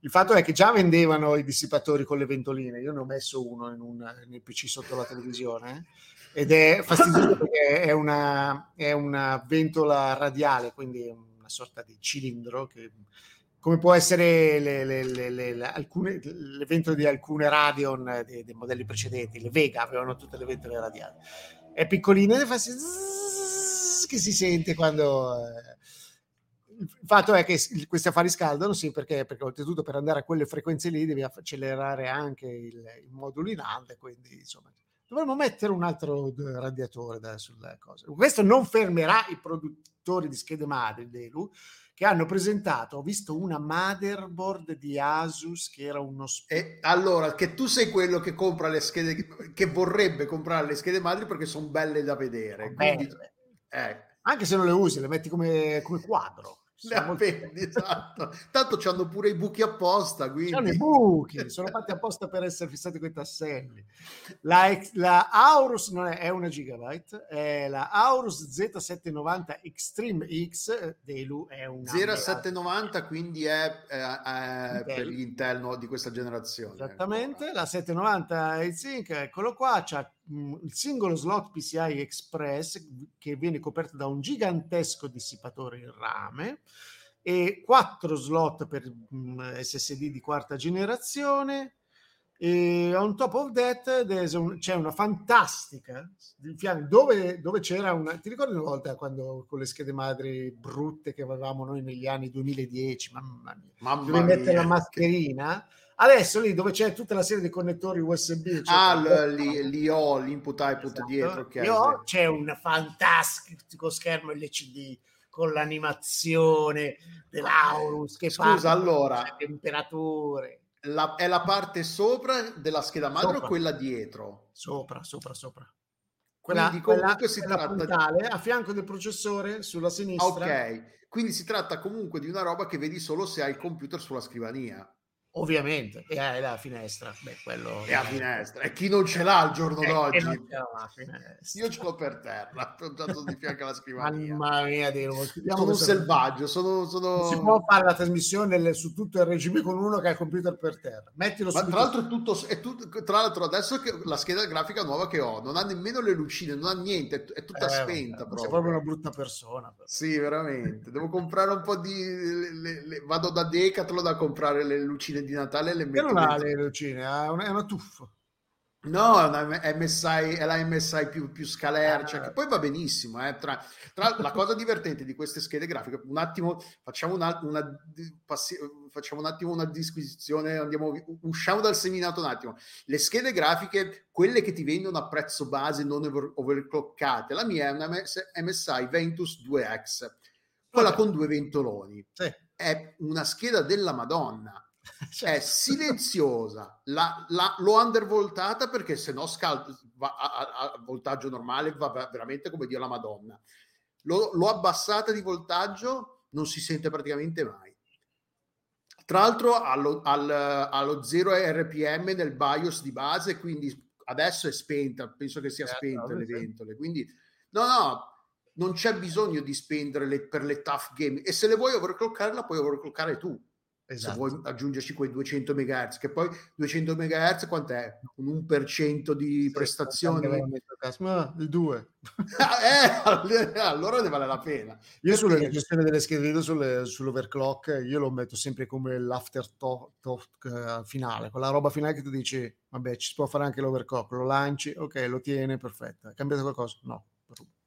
il fatto è che già vendevano i dissipatori con le ventoline, io ne ho messo uno in un, nel PC sotto la televisione ed è fastidioso perché è una, è una ventola radiale, quindi una sorta di cilindro che come può essere le, le, le, alcune, l'evento di alcune Radeon dei, dei, modelli precedenti, le Vega avevano tutte le ventole radiali. È piccolina e fa zzz, che si sente quando... Eh. Il fatto è che questi affari scaldano, sì, perché, perché oltretutto per andare a quelle frequenze lì devi accelerare anche il, il modulo in hand, quindi insomma dovremmo mettere un altro radiatore da, sulla cosa. Questo non fermerà i produttori di schede madri, Delu, che hanno presentato, ho visto una motherboard di Asus che era uno... Sp- e allora, che tu sei quello che compra le schede, che vorrebbe comprare le schede madri perché sono belle da vedere. Quindi, eh. Anche se non le usi, le metti come, come quadro le appendi, esatto. Tanto hanno pure i buchi apposta. Quindi... C'hanno i buchi, sono fatti apposta per essere fissati con i tasselli. La, la Aorus non è, è, una gigabyte, è la Aorus Z790 Extreme X Delu è una 0790 quindi è, è, è per gli Intel no, di questa generazione. Esattamente, la 790 Heatsink, eccolo qua, c'ha il singolo slot PCI Express che viene coperto da un gigantesco dissipatore in rame e quattro slot per mm, SSD di quarta generazione. E on top of that un, c'è una fantastica dove, dove c'era una ti ricordi una volta quando con le schede madri brutte che avevamo noi negli anni 2010 mamma mia mamma dovevi mettere la mascherina adesso lì dove c'è tutta la serie di connettori USB cioè ah l- li, li, ho l'input output esatto. dietro okay, ho, c'è un fantastico schermo LCD con l'animazione dell'Aurus che Scusa, allora, temperature. La, è la parte sopra della scheda madre sopra. o quella dietro? Sopra, sopra, sopra. Quella, quindi comunque quella, si quella tratta puntale, di... a fianco del processore sulla sinistra. Ok, quindi si tratta comunque di una roba che vedi solo se hai il computer sulla scrivania. Ovviamente, e hai la finestra. Beh, quello è a finestra. E chi non ce l'ha al giorno e, d'oggi? Io ce l'ho per terra, appoggiato di fianco alla scrivania. Mamma mia, Dio, sono un selvaggio. Sono, sono... si può fare la trasmissione su tutto il regime con uno che ha il computer per terra. Mettilo Ma tra l'altro, è tutto, è tutto, tra l'altro, adesso che la scheda grafica nuova che ho non ha nemmeno le lucine, non ha niente, è tutta eh, spenta. Proprio. Sei proprio una brutta persona. Però. Sì, veramente. Devo comprare un po' di. Le, le, le, vado da Decathlon a comprare le lucine di Natale le metto. non ha le lucine, è una, tuffa. No, è, una MSI, è la MSI più, più scalercia, ah, che poi va benissimo. Eh. Tra, tra, la cosa divertente di queste schede grafiche, un attimo, facciamo, una, una, passi, facciamo un attimo una disquisizione, andiamo, usciamo dal seminato un attimo. Le schede grafiche, quelle che ti vendono a prezzo base, non over, overclockate, la mia è una MSI Ventus 2X, quella okay. con due ventoloni. Sì. È una scheda della Madonna cioè, è silenziosa, la, la, l'ho undervoltata perché se no scalda, va a, a, a, voltaggio normale va veramente come Dio la Madonna. Lo, l'ho abbassata di voltaggio, non si sente praticamente mai. Tra l'altro allo, al, allo 0 RPM nel BIOS di base, quindi adesso è spenta, penso che sia certo, spenta le ventole, quindi no, no, non c'è bisogno di spendere le, per le tough game e se le vuoi overclockare la puoi overclockare tu Esatto. se vuoi esatto. aggiungerci quei 200 MHz, che poi 200 MHz quant'è? Un 1% di sì, prestazioni? Ma il 2. eh, allora ne vale la pena. Io sulla gestione delle schede video sulle, sull'overclock, io lo metto sempre come l'afterthought uh, finale, quella roba finale che tu dici, vabbè, ci si può fare anche l'overclock, lo lanci, ok, lo tiene, perfetto. È cambiato qualcosa? No.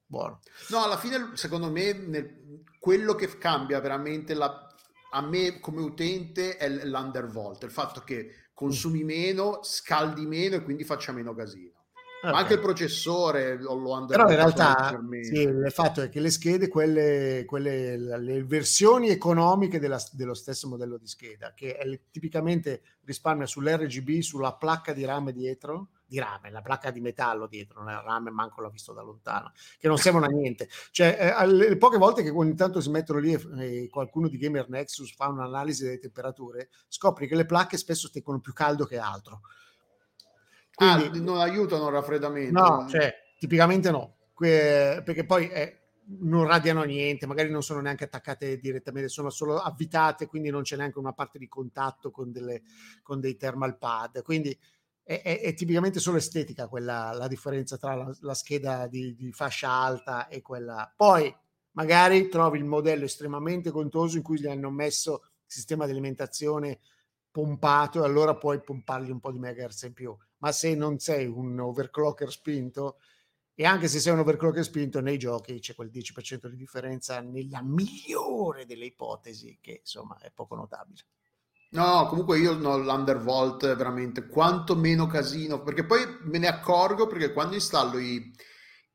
Buono. No, alla fine, secondo me, nel, quello che cambia veramente la, a me come utente è l'undervolt, il fatto che consumi meno, scaldi meno e quindi faccia meno casino. Okay. Ma anche il processore lo, lo Però in realtà sì, il fatto è che le schede, quelle, quelle le versioni economiche della, dello stesso modello di scheda, che è, tipicamente risparmia sull'RGB, sulla placca di rame dietro, di rame, la placca di metallo dietro, non è rame, manco l'ho visto da lontano, che non servono a niente. Cioè, eh, le poche volte che ogni tanto si mettono lì e, e qualcuno di Gamer Nexus fa un'analisi delle temperature, scopri che le placche spesso tengono più caldo che altro. Quindi, ah, non aiutano il raffreddamento? No, cioè, tipicamente no, que- perché poi è, non radiano niente, magari non sono neanche attaccate direttamente, sono solo avvitate, quindi non c'è neanche una parte di contatto con, delle, con dei thermal pad. Quindi è, è, è, tipicamente solo estetica quella la differenza tra la, la scheda di, di, fascia alta e quella. Poi magari trovi il modello estremamente contoso in cui gli hanno messo il sistema di alimentazione pompato e allora puoi pompargli un po' di megahertz in più. Ma se non sei un overclocker spinto, e anche se sei un overclocker spinto nei giochi c'è quel 10% di differenza nella migliore delle ipotesi, che insomma è poco notabile. No, comunque io no, l'Undervolt veramente quanto meno casino, perché poi me ne accorgo perché quando installo i,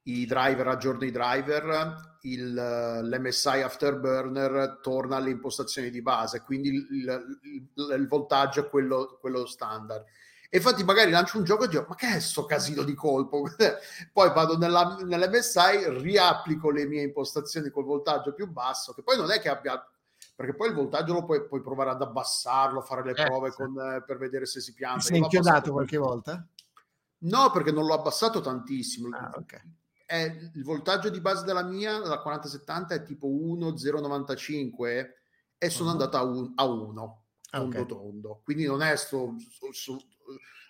i driver, aggiorno i driver, il, l'MSI Afterburner torna alle impostazioni di base, quindi il, il, il voltaggio è quello, quello, standard. E infatti magari lancio un gioco e dico, ma che è sto casino di colpo? poi vado nella, nell'MSI, riapplico le mie impostazioni col voltaggio più basso, che poi non è che abbia perché poi il voltaggio lo puoi, puoi provare ad abbassarlo, fare le eh, prove sì. con, eh, per vedere se si pianta. Sei inchiodato qualche volta? No, perché non l'ho abbassato tantissimo. Ah, okay. è, il voltaggio di base della mia, la 4070, è tipo 1,095 e sono uh-huh. andato a, un, a 1, ah, okay. tondo. Quindi non è sto, su, su,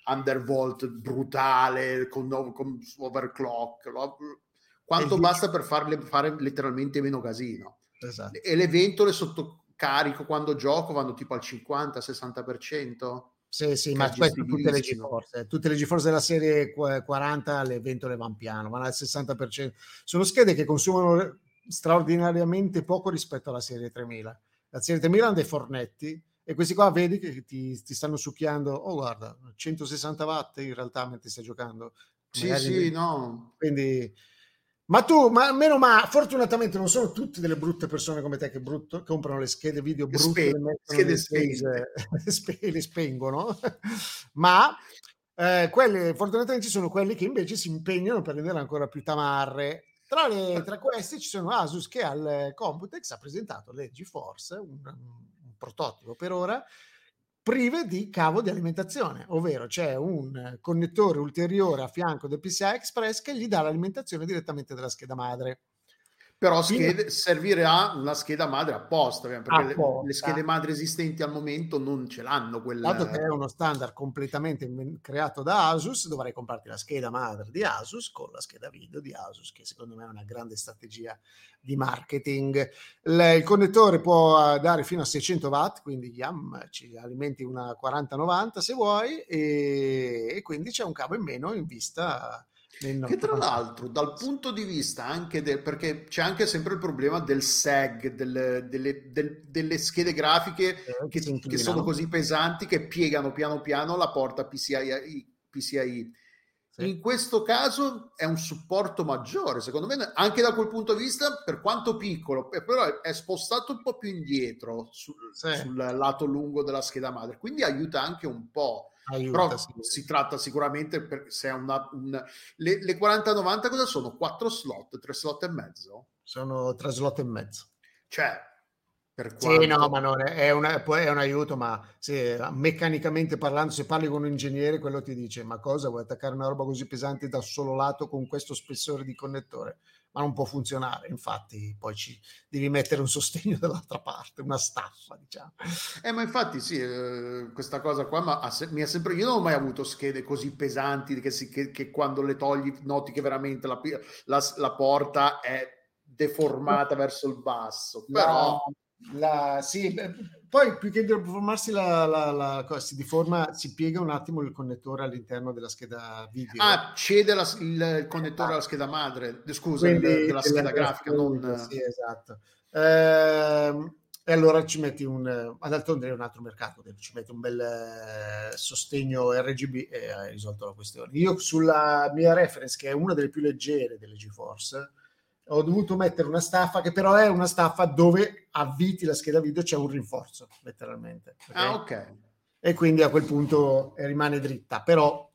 undervolt brutale con, con overclock. Quanto basta per farle, fare letteralmente meno casino. Esatto. E le ventole sotto carico quando gioco vanno tipo al 50-60%. Sì, sì, ma questo tutte le GeForce, tutte le GeForce della serie 40 le ventole vanno piano, vanno al 60%. Sono schede che consumano straordinariamente poco rispetto alla serie 3000. La serie 3000 ha dei fornetti e questi qua vedi che ti, ti, stanno succhiando, oh guarda, 160 watt in realtà mentre stai giocando. Sì, sì, no. Quindi ma tu, ma meno ma fortunatamente non sono tutte delle brutte persone come te che brutto, comprano le schede video brutte Spe- schede spese, spe- le spengono, ma eh, quelle, fortunatamente ci sono quelli che invece si impegnano per rendere ancora più tamarre. Tra, le, tra questi ci sono Asus che al Computex ha presentato le GeForce, un, un prototipo per ora, prive di cavo di alimentazione, ovvero c'è un connettore ulteriore a fianco del PCI Express che gli dà l'alimentazione direttamente dalla scheda madre. Però schede, servirà una scheda madre apposta, perché apposta. Le, le, schede madre esistenti al momento non ce l'hanno. Quella... Dato che è uno standard completamente creato da Asus, dovrai comprarti la scheda madre di Asus con la scheda video di Asus, che secondo me è una grande strategia di marketing. Le, il connettore può dare fino a 600 watt, quindi yam, ci alimenti una 40-90 se vuoi, e, e quindi c'è un cavo in meno in vista che tra l'altro, dal punto di vista anche del perché c'è anche sempre il problema del SEG, del, delle, del, delle, schede grafiche eh, che, che, sono così pesanti che piegano piano piano la porta PCI. PCI. Sì. In questo caso è un supporto maggiore, secondo me, anche da quel punto di vista, per quanto piccolo, però è spostato un po' più indietro sul, sì. sul lato lungo della scheda madre, quindi aiuta anche un po'. Aiuta, però sì. si tratta sicuramente per, se è una, un, le, le 4090 cosa sono? 4 slot, 3 slot e mezzo? Sono 3 slot e mezzo. Cioè, per quanto... Sì, no, ma non è, è, una, è un aiuto, ma se, meccanicamente parlando, se parli con un ingegnere, quello ti dice, ma cosa, vuoi attaccare una roba così pesante da solo lato con questo spessore di connettore? Ma non può funzionare, infatti poi ci devi mettere un sostegno dall'altra parte, una staffa, diciamo. Eh, ma infatti sì, eh, questa cosa qua ma, se, mi ha sempre... Io non ho mai avuto schede così pesanti che, si, che, che quando le togli noti che veramente la, la, la porta è deformata verso il basso. Però... No la, sì, poi più che deformarsi la, la, la, la, si deforma, si piega un attimo il connettore all'interno della scheda video. Ah, cede la, il, il, connettore alla scheda madre, scusa, Quindi, il, della scheda grafica. Non... Sì, esatto. Ehm, e allora ci metti un, ad d'altronde è un altro mercato, ci metti un bel eh, sostegno RGB e hai risolto la questione. Io sulla mia reference, che è una delle più leggere delle GeForce, ho dovuto mettere una staffa che però è una staffa dove avviti la scheda video c'è un rinforzo letteralmente okay? ah ok e quindi a quel punto rimane dritta però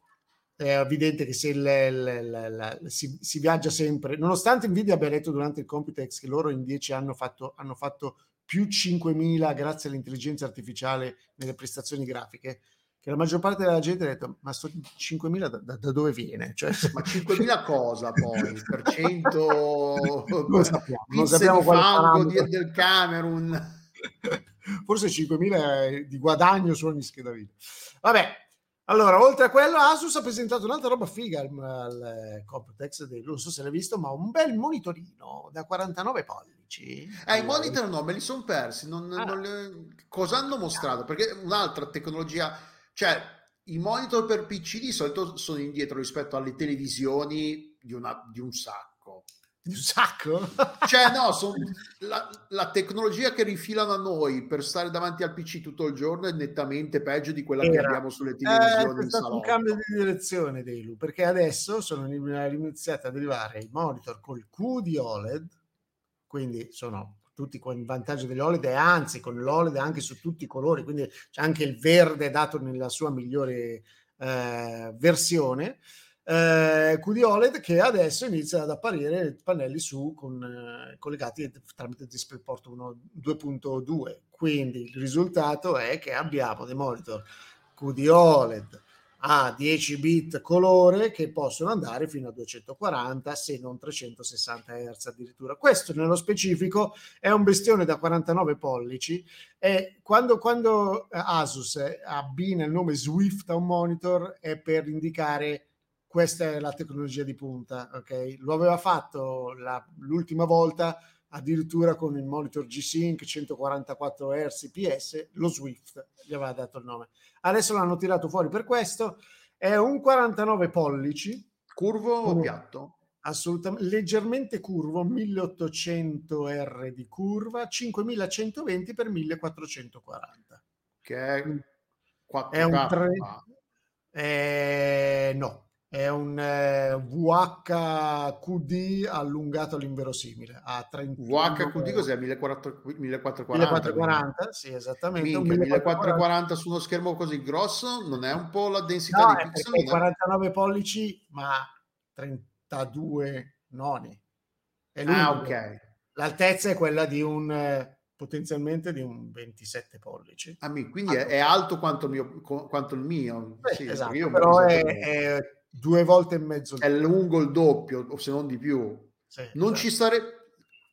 è evidente che se le, le, le, si, si, viaggia sempre nonostante Nvidia abbia detto durante il Computex che loro in dieci anni hanno fatto, hanno fatto più 5.000 grazie all'intelligenza artificiale nelle prestazioni grafiche che la maggior parte della gente ha detto ma sto 5.000 da, da, dove viene? Cioè, ma 5.000 cosa poi? Per cento non sappiamo, non sappiamo di fango di, del Camerun forse 5.000 di guadagno su ogni scheda video vabbè allora, oltre a quello, Asus ha presentato un'altra roba figa al, al Computex, non so se l'hai visto, ma un bel monitorino da 49 pollici. Eh, i monitor no, me li sono persi. Non, ah. non le... Cosa hanno mostrato? Perché un'altra tecnologia cioè, i monitor per PC di solito sono indietro rispetto alle televisioni di, una, di un sacco. Di un sacco? cioè, no, son, la, la, tecnologia che rifilano a noi per stare davanti al PC tutto il giorno è nettamente peggio di quella Era. che abbiamo sulle televisioni. Eh, è stato un cambio di direzione, Deilu, perché adesso sono iniziati ad arrivare i monitor col QD OLED, quindi sono tutti con il vantaggio delle OLED e anzi con l'OLED anche su tutti i colori, quindi c'è anche il verde dato nella sua migliore eh, versione. Eh, QD OLED che adesso iniziano ad apparire pannelli su con, eh, collegati tramite DisplayPort 1 2.2 quindi il risultato è che abbiamo dei monitor QD OLED a 10 bit colore che possono andare fino a 240 se non 360 Hz addirittura. Questo nello specifico è un bestione da 49 pollici e quando, quando Asus abbina il nome Swift a un monitor è per indicare questa è la tecnologia di punta, ok? Lo aveva fatto la, l'ultima volta addirittura con il monitor G-Sync 144 Hz IPS, lo Swift gli aveva dato il nome. Adesso l'hanno tirato fuori per questo, è un 49 pollici. Curvo o piatto? Assolutamente, leggermente curvo, 1800 R di curva, 5120 x 1440. Che è 4K? È un 3... Eh, no, è un eh, VHQD allungato all'inverosimile a 31 VHQD cos'è? 1440 1440 sì esattamente Minchia, 1440 su uno schermo così grosso non è un po' la densità no, di pixel? 49 pollici ma 32 noni. È ah ok. L'altezza è quella di un eh, potenzialmente di un 27 pollici. Ah, quindi ah, è, è, alto quanto il mio, quanto il mio. Beh, sì, esatto, però è, è due volte e mezzo. È lungo il doppio, o se non di più. Sì, non esatto. ci sarebbe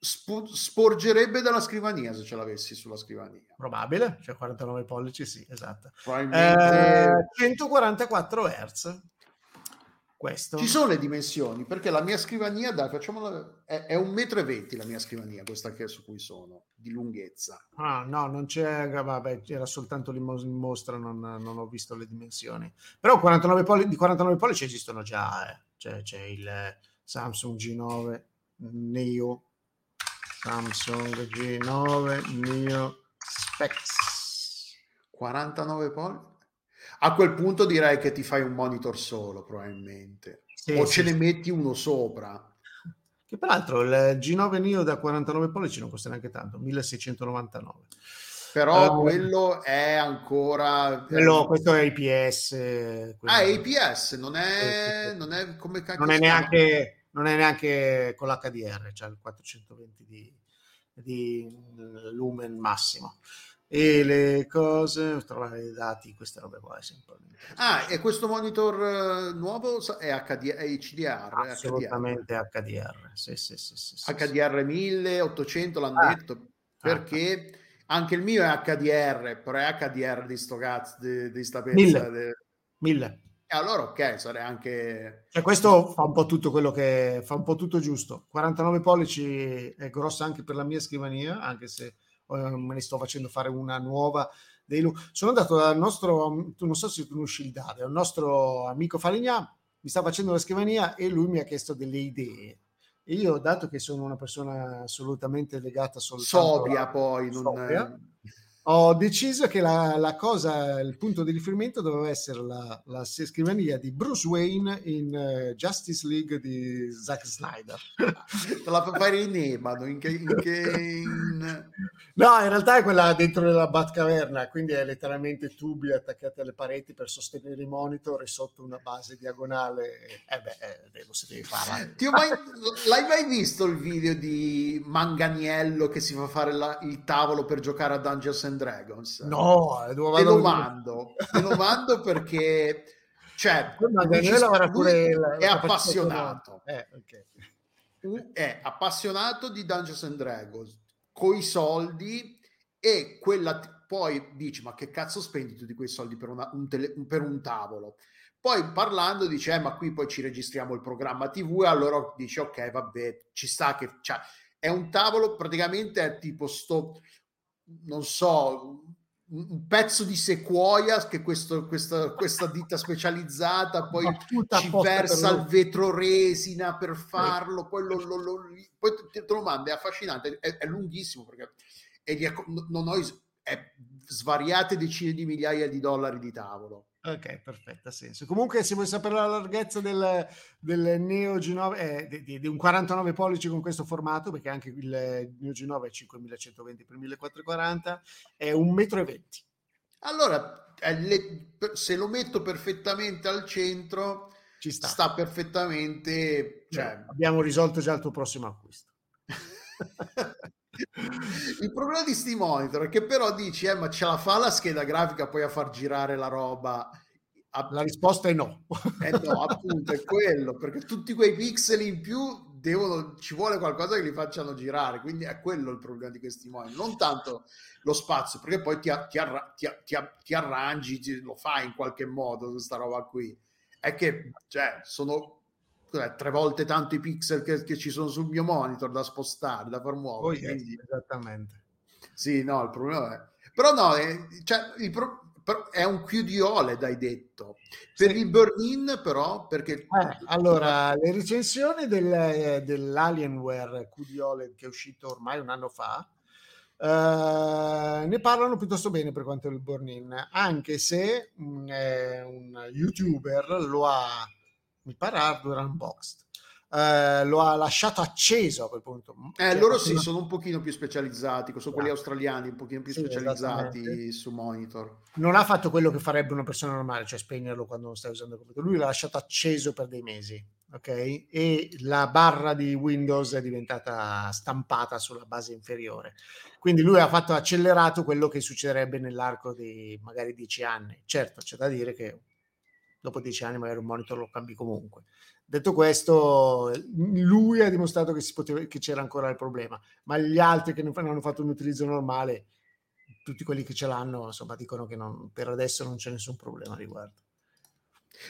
sporgerebbe dalla scrivania se ce l'avessi sulla scrivania. Probabile, cioè 49 pollici, sì, esatto. Probabilmente... Eh, 144 Hz questo. Ci sono le dimensioni, perché la mia scrivania, dai, facciamola, è, è un metro e venti la mia scrivania, questa che su cui sono, di lunghezza. Ah, no, non c'è, vabbè, era soltanto in mostra, non, non, ho visto le dimensioni. Però 49 polli, di 49 pollici esistono già, eh. c'è, c'è il Samsung G9 Neo, Samsung G9 Neo Specs. 49 pollici? A quel punto direi che ti fai un monitor solo, probabilmente. Sì, o sì, ce sì. ne metti uno sopra. Che peraltro il G9 Neo da 49 pollici non costa neanche tanto, 1699. Però uh, quello è ancora... Quello, questo è IPS. Ah, è IPS, non è, non è come non è, neanche, non è neanche con l'HDR, cioè il 420 di, di lumen massimo e le cose, trovare i dati, queste robe qua. Ah, e questo monitor uh, nuovo è, HD, è HDR? Assolutamente HDR, HDR. Sì, sì, sì, sì, HDR 1800 l'hanno ah. detto, perché ah. anche il mio è HDR, però è HDR di sto cazzo, di, di sta pensa. 1000. E allora ok, sarei anche... Cioè questo fa un po' tutto quello che... fa un po' tutto giusto. 49 pollici è grossa anche per la mia scrivania, anche se me ne sto facendo fare una nuova. Dei, sono andato dal nostro, tu non so se tu conosci il Dade, il nostro amico Falegnà mi sta facendo la scrivania e lui mi ha chiesto delle idee. E io, dato che sono una persona assolutamente legata soltanto sobria, poi non sobria, ho deciso che la, la, cosa, il punto di riferimento doveva essere la, la scrivania di Bruce Wayne in uh, Justice League di Zack Snyder. La fai in Ebano? In che, in che in... No, in realtà è quella dentro nella Batcaverna, quindi è letteralmente tubi attaccati alle pareti per sostenere i monitor e sotto una base diagonale. Eh beh, eh, lo si deve fare. Mai, l'hai mai visto il video di Manganiello che si fa fare la, il tavolo per giocare a Dungeons and and Dragons. No, te lo mando, te lo mando perché cioè, pure è appassionato. Eh, okay. È appassionato di Dungeons and Dragons coi soldi e quella poi dici ma che cazzo spendi tutti quei soldi per, una, un, tele, per un tavolo poi parlando dice eh, ma qui poi ci registriamo il programma tv e allora dici ok vabbè ci sta che cioè, è un tavolo praticamente è tipo sto non so, un pezzo di sequoia che questo, questa, questa ditta specializzata poi ci versa il vetro resina per farlo, poi, lo, lo, lo, poi te lo manda, è affascinante, è, è lunghissimo perché è, non ho è svariate decine di migliaia di dollari di tavolo. Ok, perfetto, ha senso. Comunque, se vuoi sapere la larghezza del, del Neo G9, eh, di, di, di, un 49 pollici con questo formato, perché anche il Neo G9 è 5120 x 1440, è 1,20 m. Allora, le, se lo metto perfettamente al centro, Ci sta. sta perfettamente... Cioè... Beh, abbiamo risolto già il tuo prossimo acquisto. Il problema di sti monitor è che però dici, eh, ma ce la fa la scheda grafica poi a far girare la roba? La risposta è no. Eh no, appunto, è quello, perché tutti quei pixel in più devono, ci vuole qualcosa che li facciano girare, quindi è quello il problema di questi monitor, non tanto lo spazio, perché poi ti, ti, ti, ti arrangi, lo fai in qualche modo questa roba qui. È che, cioè, sono tre volte tanto i pixel che, che, ci sono sul mio monitor da spostare, da far muovere. Oh, yes, quindi... Esattamente. Sì, no, il problema è... Però no, è, cioè, il pro... è un QD OLED, hai detto. Per sì. il burn-in però, perché... Eh, allora, le recensioni del, eh, dell'Alienware QD OLED che è uscito ormai un anno fa, Uh, ne parlano piuttosto bene per quanto è il burn-in, anche se un, eh, un youtuber lo ha mi pare Hardware Unboxed. Eh, lo ha lasciato acceso a quel punto. Eh, cioè, loro sì, sono un pochino più specializzati, sono quelli esatto. australiani un pochino più sì, specializzati su monitor. Non ha fatto quello che farebbe una persona normale, cioè spegnerlo quando non stai usando il computer. Lui l'ha lasciato acceso per dei mesi, ok? E la barra di Windows è diventata stampata sulla base inferiore. Quindi lui ha fatto accelerato quello che succederebbe nell'arco di magari dieci anni. Certo, c'è da dire che dopo dieci anni magari un monitor lo cambi comunque. Detto questo, lui ha dimostrato che, poteva, che c'era ancora il problema, ma gli altri che non hanno fatto un utilizzo normale, tutti quelli che ce l'hanno, insomma, dicono che non, per adesso non c'è nessun problema a riguardo.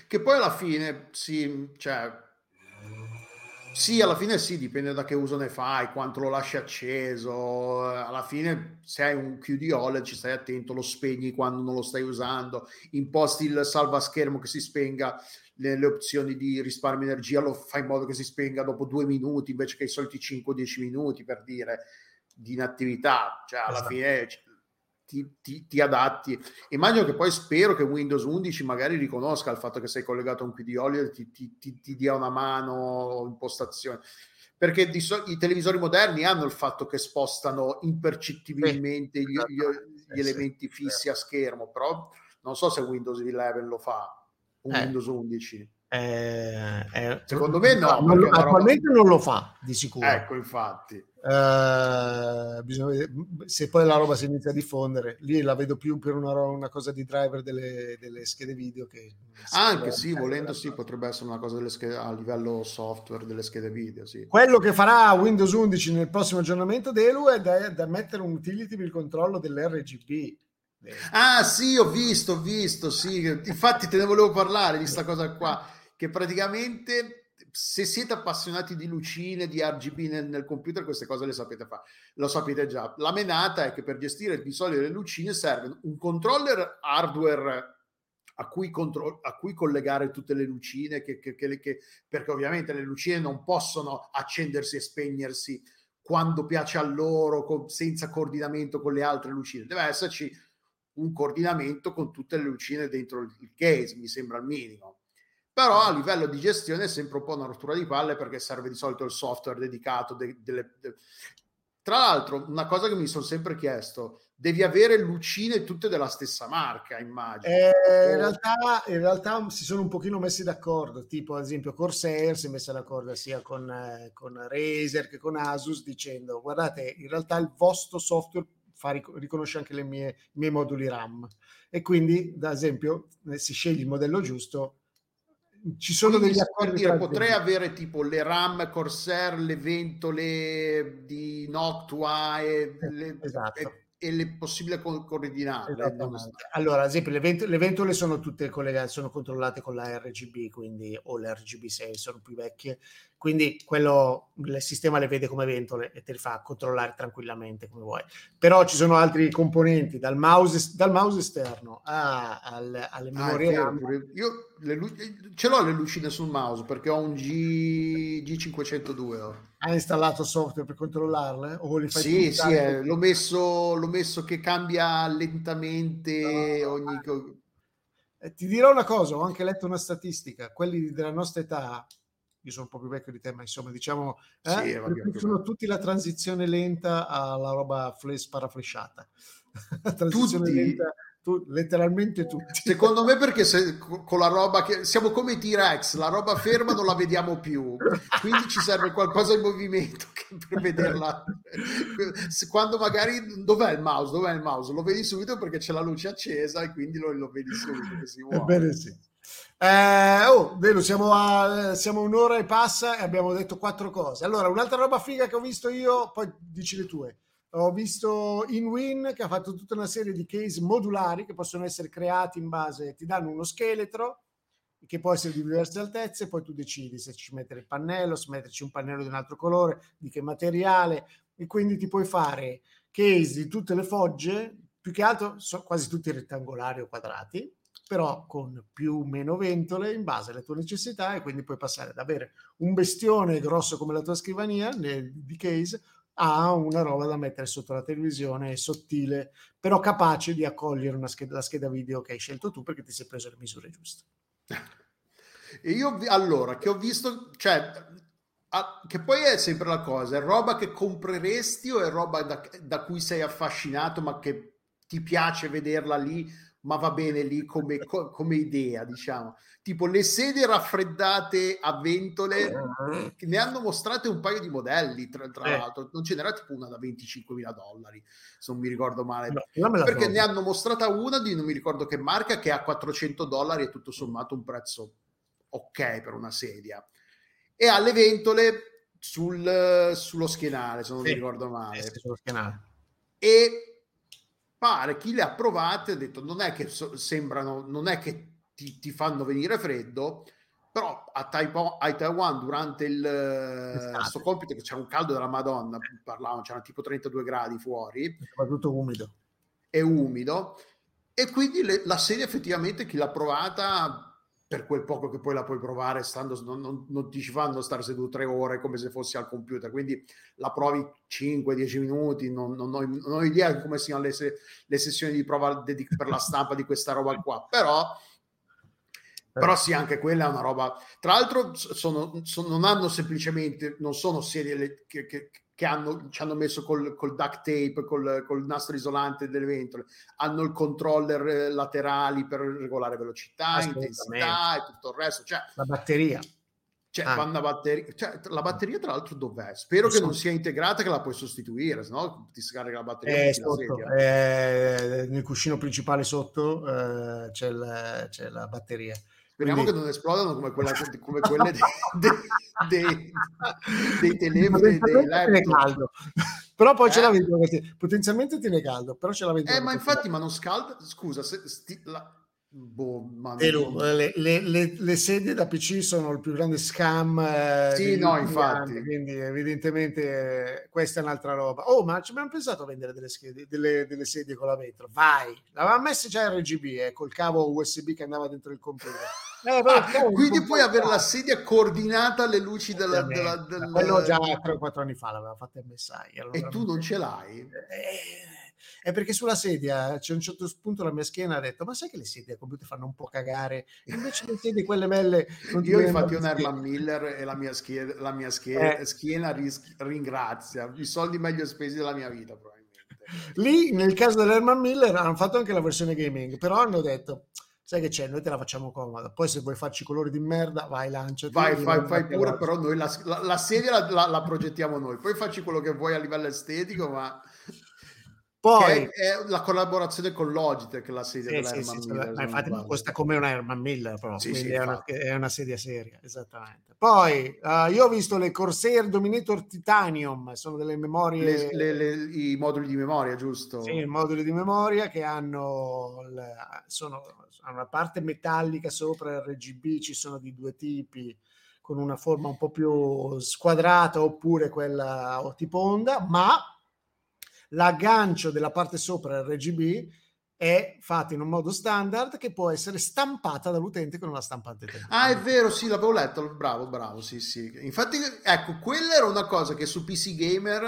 Che poi alla fine, sì, cioè, sì, alla fine sì, dipende da che uso ne fai, quanto lo lasci acceso. Alla fine, se hai un QD OLED, ci stai attento, lo spegni quando non lo stai usando, imposti il salva schermo che si spenga, le, le opzioni di risparmio energia lo fai in modo che si spenga dopo due minuti invece che i soliti 5-10 minuti per dire di inattività. Cioè, alla esatto. fine ti, ti, ti, adatti. Immagino che poi spero che Windows 11 magari riconosca il fatto che sei collegato a un Olio e ti, ti, dia una mano impostazione. Perché so- i televisori moderni hanno il fatto che spostano impercettibilmente gli, gli, gli elementi fissi a schermo, però non so se Windows 11 lo fa, un eh. Windows 11. Eh, eh, Secondo me no. no non, attualmente roba... non lo fa, di sicuro. Ecco, infatti. Uh, bisogna se poi la roba si inizia a diffondere, lì la vedo più per una, una cosa di driver delle, delle schede video. Che Anche sì, volendo sì, potrebbe essere una cosa schede, a livello software delle schede video. Sì. Quello che farà Windows 11 nel prossimo aggiornamento dell'ELU è da, da mettere un utility per il controllo dell'RGB. Ah sì, ho visto, ho visto, sì. Infatti te ne volevo parlare di questa cosa qua, che praticamente se siete appassionati di lucine, di RGB nel, nel, computer, queste cose le sapete fare, lo sapete già. La menata è che per gestire di solito le lucine serve un controller hardware a cui, contro- a cui collegare tutte le lucine, che, che, che, perché ovviamente le lucine non possono accendersi e spegnersi quando piace a loro, con, senza coordinamento con le altre lucine. Deve esserci un coordinamento con tutte le lucine dentro il case, mi sembra il minimo però a livello di gestione è sempre un po' una rottura di palle perché serve di solito il software dedicato. De, de, de... Tra l'altro, una cosa che mi sono sempre chiesto, devi avere lucine tutte della stessa marca, immagino. Eh, in, realtà, in, realtà, si sono un pochino messi d'accordo, tipo ad esempio Corsair si è messa d'accordo sia con, eh, con Razer che con Asus dicendo guardate, in realtà il vostro software fa, riconosce anche le mie, i miei moduli RAM e quindi, ad esempio, eh, si sceglie il modello giusto ci sono degli accordi. Potrei avere tipo le RAM Corsair, le ventole di Noctua e, le, esatto. e e le possibili coordinate. Allora, ad esempio, le, vent- le, ventole sono tutte collegate, sono controllate con la RGB, quindi o la RGB 6, sono più vecchie, quindi quello, il sistema le vede come ventole e te le fa controllare tranquillamente come vuoi. Però ci sono altri componenti, dal mouse, dal mouse esterno a, al, alle ah, memorie ah, Io lu- ce l'ho le lucine sul mouse perché ho un G, G502. Oh hai installato software per controllarle? O li fai sì, sì, eh, l'ho, messo, l'ho messo che cambia lentamente no, ogni... Eh, ti dirò una cosa, ho anche letto una statistica, quelli della nostra età, io sono un po' più vecchio di te, ma insomma diciamo, eh, sì, sono tutti la transizione lenta alla roba flash paraflesciata. transizione tutti? lenta tu, letteralmente tutti. Secondo me perché se, con la roba che siamo come T-Rex, la roba ferma non la vediamo più, quindi ci serve qualcosa in movimento per vederla. Quando magari dov'è il mouse? Dov'è il mouse? Lo vedi subito perché c'è la luce accesa e quindi lo, lo vedi subito che si muove. Ebbene sì. Eh, oh, vero, siamo a siamo un'ora e passa e abbiamo detto quattro cose. Allora, un'altra roba figa che ho visto io, poi dici le tue ho visto InWin che ha fatto tutta una serie di case modulari che possono essere creati in base, ti danno uno scheletro che può essere di diverse altezze, poi tu decidi se ci mettere il pannello, se metterci un pannello di un altro colore, di che materiale, e quindi ti puoi fare case di tutte le fogge, più che altro sono quasi tutti rettangolari o quadrati, però con più o meno ventole in base alle tue necessità e quindi puoi passare ad avere un bestione grosso come la tua scrivania di case ha una roba da mettere sotto la televisione sottile, però capace di accogliere una scheda, la scheda video che hai scelto tu perché ti sei preso le misure giuste. E io allora che ho visto, cioè, a, che poi è sempre la cosa, è roba che compreresti o è roba da, da cui sei affascinato ma che ti piace vederla lì ma va bene lì come, come, idea, diciamo. Tipo le sedie raffreddate a ventole, ne hanno mostrate un paio di modelli, tra, tra eh. l'altro, non ce n'era tipo una da 25 mila dollari, se non mi ricordo male, no, perché ne hanno mostrata una di non mi ricordo che marca che a 400 dollari è tutto sommato un prezzo ok per una sedia. E ha le ventole sul, sullo schienale, se non sì. mi ricordo male. Eh, sullo schienale. E pare chi le ha provate ha detto non è che so, sembrano, non è che ti, ti, fanno venire freddo, però a, Taiwan, a Taiwan durante il questo compito che c'era un caldo della Madonna, parlavano, c'erano tipo 32 gradi fuori. Soprattutto umido. È umido. E quindi le, la serie effettivamente chi l'ha provata per quel poco che poi la puoi provare, stando, non, non, non, ti ci fanno stare seduto tre ore come se fossi al computer, quindi la provi 5-10 minuti, non, non, ho, non, ho, idea di come siano le, le sessioni di prova dedic- per la stampa di questa roba qua, però però sì, anche quella è una roba. Tra l'altro, sono, sono, non hanno semplicemente, non sono serie che, che, che hanno, ci hanno messo col, col duct tape, col, col, nastro isolante delle ventole, hanno il controller eh, laterali per regolare velocità, intensità e tutto il resto. Cioè, la batteria. Cioè, ah. batteria, cioè, la batteria tra l'altro dov'è? Spero che non sia integrata che la puoi sostituire, se no ti scarica la batteria. È sotto, la è, nel cuscino principale sotto uh, c'è, la, c'è la batteria. Speriamo Quindi... che non esplodano come, quella, come quelle dei, dei, dei, telefoni dei laptop. Però poi eh? ce la vedo potenzialmente tiene caldo, però ce la vedo. Eh, ma infatti, ma non scalda. Scusa, se, sti, la, Boh, le, le, le, le, sedie da PC sono il più grande scam. Eh, sì, no, infatti. Anni, quindi, evidentemente, eh, questa è un'altra roba. Oh, ma ci abbiamo pensato a vendere delle, schede, delle, delle sedie con la vetro. Vai, l'avevamo messa già RGB eh, col cavo USB che andava dentro il computer. Eh, ah, quindi puoi avere la sedia coordinata alle luci della. della, della quello già 3 o 4 anni fa l'aveva fatta MSI. Allora e tu non ce l'hai? Eh, è perché sulla sedia c'è un certo punto la mia schiena ha detto ma sai che le sedie a computer fanno un po' cagare invece le sedie quelle belle io infatti ho un Herman Miller e la mia schiena, la mia schiena, eh. schiena ris- ringrazia i soldi meglio spesi della mia vita probabilmente lì nel caso dell'Herman Miller hanno fatto anche la versione gaming però hanno detto sai che c'è, noi te la facciamo comoda. Poi se vuoi farci colori di merda, vai, lancia. Vai, fai, fai pure, però noi la, la, la sedia la, la, progettiamo noi. Poi facci quello che vuoi a livello estetico, ma poi è la collaborazione con Logitech, la sedia sì, della sì, sì, Miller. Ma infatti ma costa come una Herman Miller, però, sì, sì, è, una, è, una, sedia seria, esattamente. Poi uh, io ho visto le Corsair Dominator Titanium, sono delle memorie... Le, le, le, I moduli di memoria, giusto? Sì, i moduli di memoria che hanno, la, sono, hanno una parte metallica sopra RGB, ci sono di due tipi con una forma un po' più squadrata oppure quella tipo onda, ma l'aggancio della parte sopra RGB è fatto in un modo standard che può essere stampata dall'utente con una stampante tecnica. Ah, è vero, sì, l'avevo letto, bravo, bravo, sì, sì. Infatti, ecco, quella era una cosa che su PC Gamer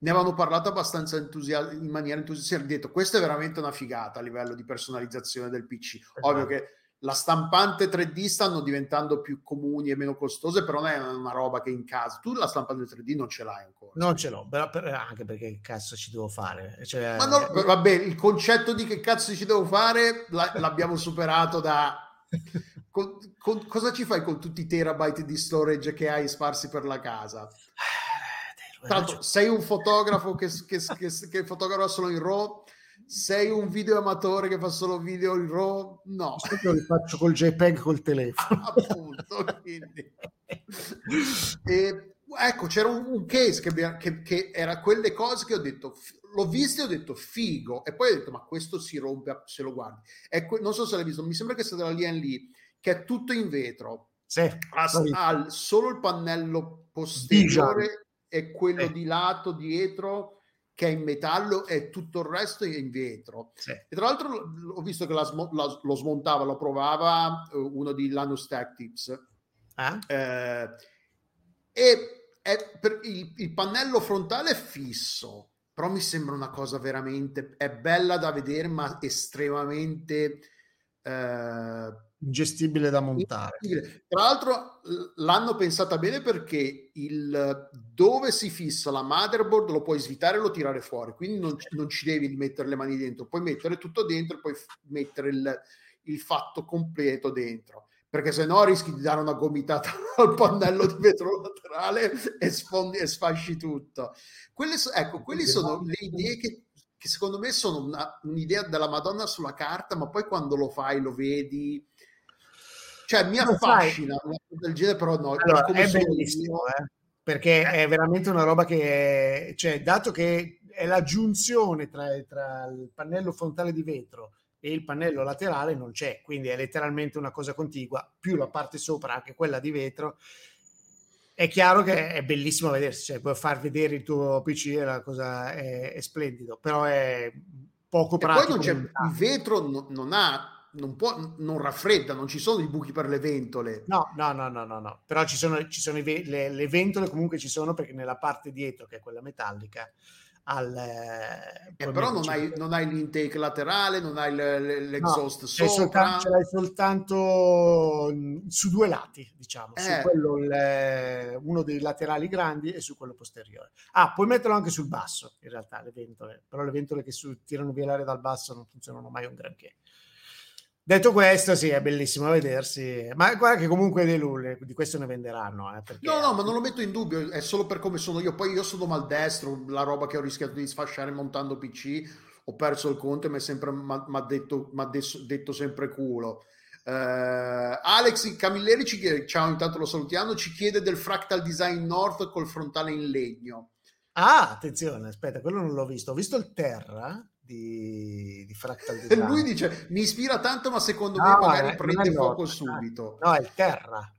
ne avevano parlato abbastanza entusias- in maniera entusiasta, detto questa è veramente una figata a livello di personalizzazione del PC. Esatto. Ovvio che la stampante 3D stanno diventando più comuni e meno costose, però non è una roba che in casa. Tu la stampante 3D non ce l'hai ancora. Non ce l'ho, però per, anche perché cazzo ci devo fare. Cioè, Ma no, eh, vabbè, il concetto di che cazzo ci devo fare la, l'abbiamo superato da... Con, con, cosa ci fai con tutti i terabyte di storage che hai sparsi per la casa? Eh, Tra l'altro, sei un fotografo che, che, che, che fotografa solo in RAW sei un video amatore che fa solo video in RAW? No. Io li faccio col JPEG col telefono. Appunto, quindi. e, ecco, c'era un, un case che, che, che, era quelle cose che ho detto, l'ho visto e ho detto figo, e poi ho detto ma questo si rompe se lo guardi. Que- non so se l'hai visto, mi sembra che sia della Lien lì, che è tutto in vetro. Sì, ha, solo il pannello posteriore e quello sì. di lato dietro che è in metallo e tutto il resto è in vetro. Sì. E tra l'altro ho visto che la, la, lo smontava, lo provava uh, uno di Lanus Tactics. Ah? Eh, e il, il, pannello frontale è fisso, però mi sembra una cosa veramente... è bella da vedere, ma estremamente... Eh, ingestibile da montare. Tra l'altro l'hanno pensata bene perché il, dove si fissa la motherboard lo puoi svitare e lo tirare fuori, quindi non, non ci devi mettere le mani dentro, puoi mettere tutto dentro e poi mettere il, il fatto completo dentro perché se no rischi di dare una gomitata al pannello di vetro laterale e, sfondi, e sfasci tutto. Quelle, ecco, quelle sono le idee che, che secondo me sono una, un'idea della Madonna sulla carta, ma poi quando lo fai, lo vedi, cioè mi affascina del genere, però no. Allora, è bellissimo, eh? perché è veramente una roba che, è, cioè, dato che è la giunzione tra, tra il pannello frontale di vetro e il pannello laterale non c'è, quindi è letteralmente una cosa contigua, più la parte sopra, anche quella di vetro. È chiaro che è bellissimo vedersi, cioè puoi far vedere il tuo PC, è, la cosa, è, è splendido, però è poco e pratico. Poi non c'è, il vetro no, non ha non, può, non raffredda, non ci sono i buchi per le ventole. No, no, no, no, no, no. però ci sono, ci sono ve- le, le, ventole comunque ci sono perché nella parte dietro, che è quella metallica, al, eh, eh però non hai, non hai, l'intake laterale, non hai l'exhaust no, sopra. Soltanto, ce l'hai soltanto su due lati, diciamo, eh. su quello il, uno dei laterali grandi e su quello posteriore. Ah, puoi metterlo anche sul basso, in realtà, le ventole, però le ventole che su, tirano via l'aria dal basso non funzionano mai un granché. Detto questo, sì, è bellissimo vedersi, ma guarda che comunque dei Lulli, di questo ne venderanno. Eh, perché... No, no, ma non lo metto in dubbio, è solo per come sono io. Poi io sono maldestro, la roba che ho rischiato di sfasciare montando PC, ho perso il conto e mi ha detto, detto, detto, sempre culo. Uh, Alex Camilleri ci chiede, ciao, intanto lo salutiamo, ci chiede del Fractal Design North col frontale in legno. Ah, attenzione, aspetta, quello non l'ho visto. Ho visto il Terra, di, di Fractal Design. Lui dice, mi ispira tanto, ma secondo no, me magari prende fuoco subito. No, è il Terra.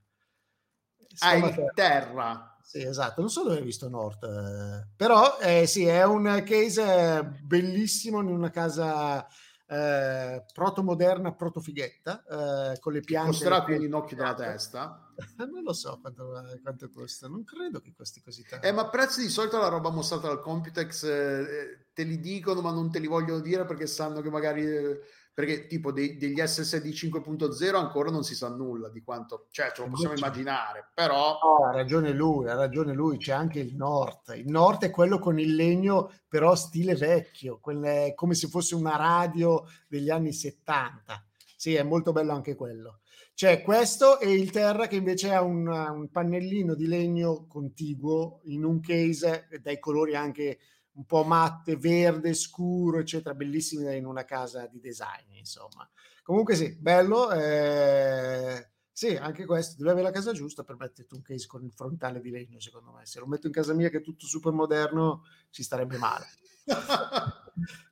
ah, il terra. terra. Sì, esatto, non so dove hai visto Nord, eh, però eh, sì, è un case bellissimo in una casa eh, proto-moderna, proto-fighetta, eh, con le piante. Quindi in occhio della testa? Non lo so quanto, quanto, costa, non credo che costi così tanto. Eh, ma prezzi di solito la roba mostrata dal Computex eh, te li dicono, ma non te li vogliono dire perché sanno che magari eh, perché tipo dei, degli SSD 5.0 ancora non si sa nulla di quanto, cioè ce lo possiamo immaginare, però... No, ha ragione lui, ha ragione lui, c'è anche il Nord, il Nord è quello con il legno però stile vecchio, quelle, come se fosse una radio degli anni 70, sì è molto bello anche quello. C'è questo e il Terra che invece ha un, un pannellino di legno contiguo in un case dai colori anche un po' matte, verde, scuro, eccetera, bellissimi in una casa di design, insomma. Comunque sì, bello. Eh, sì, anche questo, devi avere la casa giusta per metterti un case con il frontale di legno, secondo me. Se lo metto in casa mia che è tutto super moderno, ci starebbe male.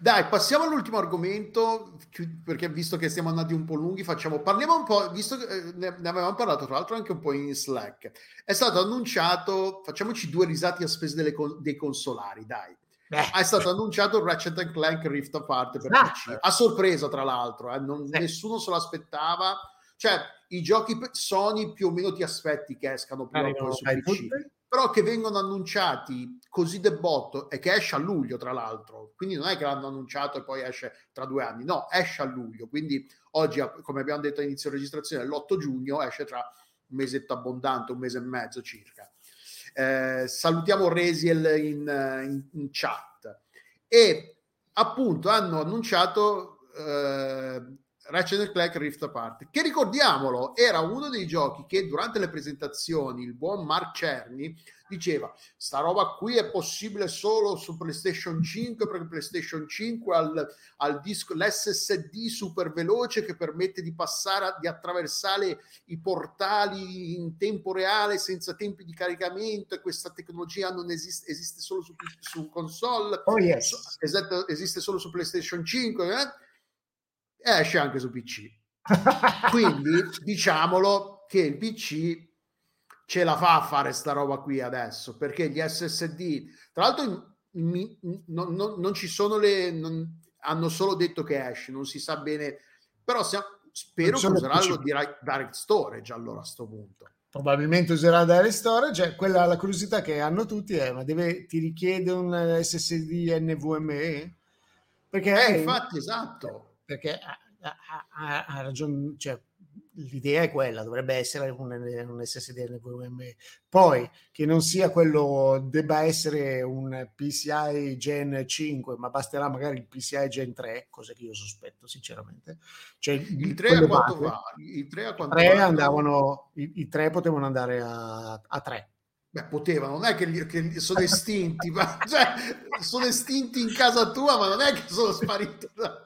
Dai, passiamo all'ultimo argomento, perché visto che siamo andati un po' lunghi, facciamo, parliamo un po', visto che eh, ne, avevamo parlato tra l'altro anche un po' in Slack, è stato annunciato, facciamoci due risate a spese delle, dei consolari, dai. Beh. È stato annunciato il Ratchet Clank Rift Apart per ah. PC, a sorpresa tra l'altro, eh, non, nessuno se l'aspettava, cioè i giochi Sony più o meno ti aspetti che escano prima o poi su PC però che vengono annunciati così de botto e che esce a luglio tra l'altro, quindi non è che l'hanno annunciato e poi esce tra due anni, no, esce a luglio, quindi oggi come abbiamo detto all'inizio registrazione l'8 giugno esce tra un mesetto abbondante, un mese e mezzo circa. Eh, salutiamo Resiel in, in, in, chat. E appunto hanno annunciato eh, Ratchet Clank Rift Apart, che ricordiamolo era uno dei giochi che durante le presentazioni il buon Mark Cerny diceva sta roba qui è possibile solo su PlayStation 5 perché PlayStation 5 ha ha disco, l'SSD super veloce che permette di passare, di attraversare i portali in tempo reale senza tempi di caricamento e questa tecnologia non esiste, esiste solo su, su console, oh yes. esiste, esiste solo su PlayStation 5 eh? Esce anche su PC. Quindi diciamolo che il PC ce la fa a fare sta roba qui adesso perché gli SSD, tra l'altro, mi, non, non, non, ci sono le. Non, hanno solo detto che esce, non si sa bene, però siamo, spero che useranno Direct Storage allora a questo punto. Probabilmente userà Direct Storage, cioè, quella la curiosità che hanno tutti è: ma deve, ti richiede un SSD NVMe? Perché eh, infatti, esatto perché ha, ha, ha ragione, cioè, l'idea è quella, dovrebbe essere un, un SSD NVMe. Poi che non sia quello, debba essere un PCI Gen 5, ma basterà magari il PCI Gen 3, cosa che io sospetto sinceramente. Cioè, il 3 a quanto va? I 3, a quanto 3 andavano, i, i 3 potevano andare a, a 3. Beh, potevano, non è che, che sono estinti, ma, cioè, sono estinti in casa tua, ma non è che sono spariti. Da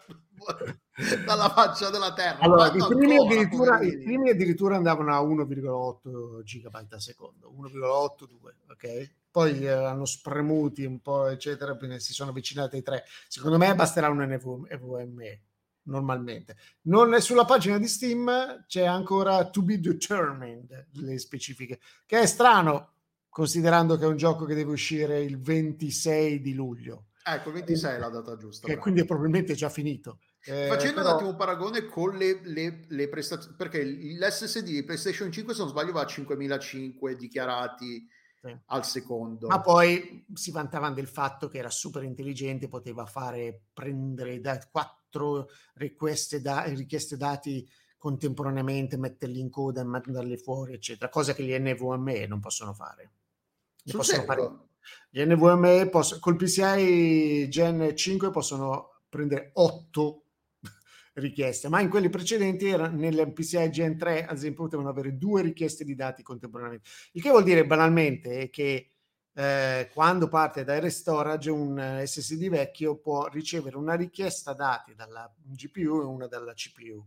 dalla faccia della terra. Allora, i primi, ancora, i primi, addirittura, andavano a 1,8 gigabyte al secondo, 1,82, ok? Poi eh, hanno spremuti un po', eccetera, quindi si sono avvicinati ai 3. Secondo me basterà un NVMe normalmente. Non è sulla pagina di Steam c'è ancora to be determined le specifiche, che è strano considerando che è un gioco che deve uscire il 26 di luglio. Ecco, il 26 è la data giusta. Che quindi è probabilmente già finito Eh, Facendo però... un attimo un paragone con le, le, le prestazioni, perché l'SSD di PlayStation 5, se non sbaglio, va a 5005 dichiarati sì. al secondo. Ma poi si vantavano del fatto che era super intelligente, poteva fare prendere da quattro richieste, da, richieste dati contemporaneamente, metterli in coda e mandarli fuori, eccetera, cosa che gli NVMe non possono fare. Ne possono fare. Gli NVMe posso, col PCI Gen 5 possono prendere 8 richieste, ma in quelli precedenti era, nel PCI Gen 3 ad esempio potevano avere due richieste di dati contemporaneamente. Il che vuol dire banalmente che eh, quando parte da storage un SSD vecchio può ricevere una richiesta dati dalla GPU e una dalla CPU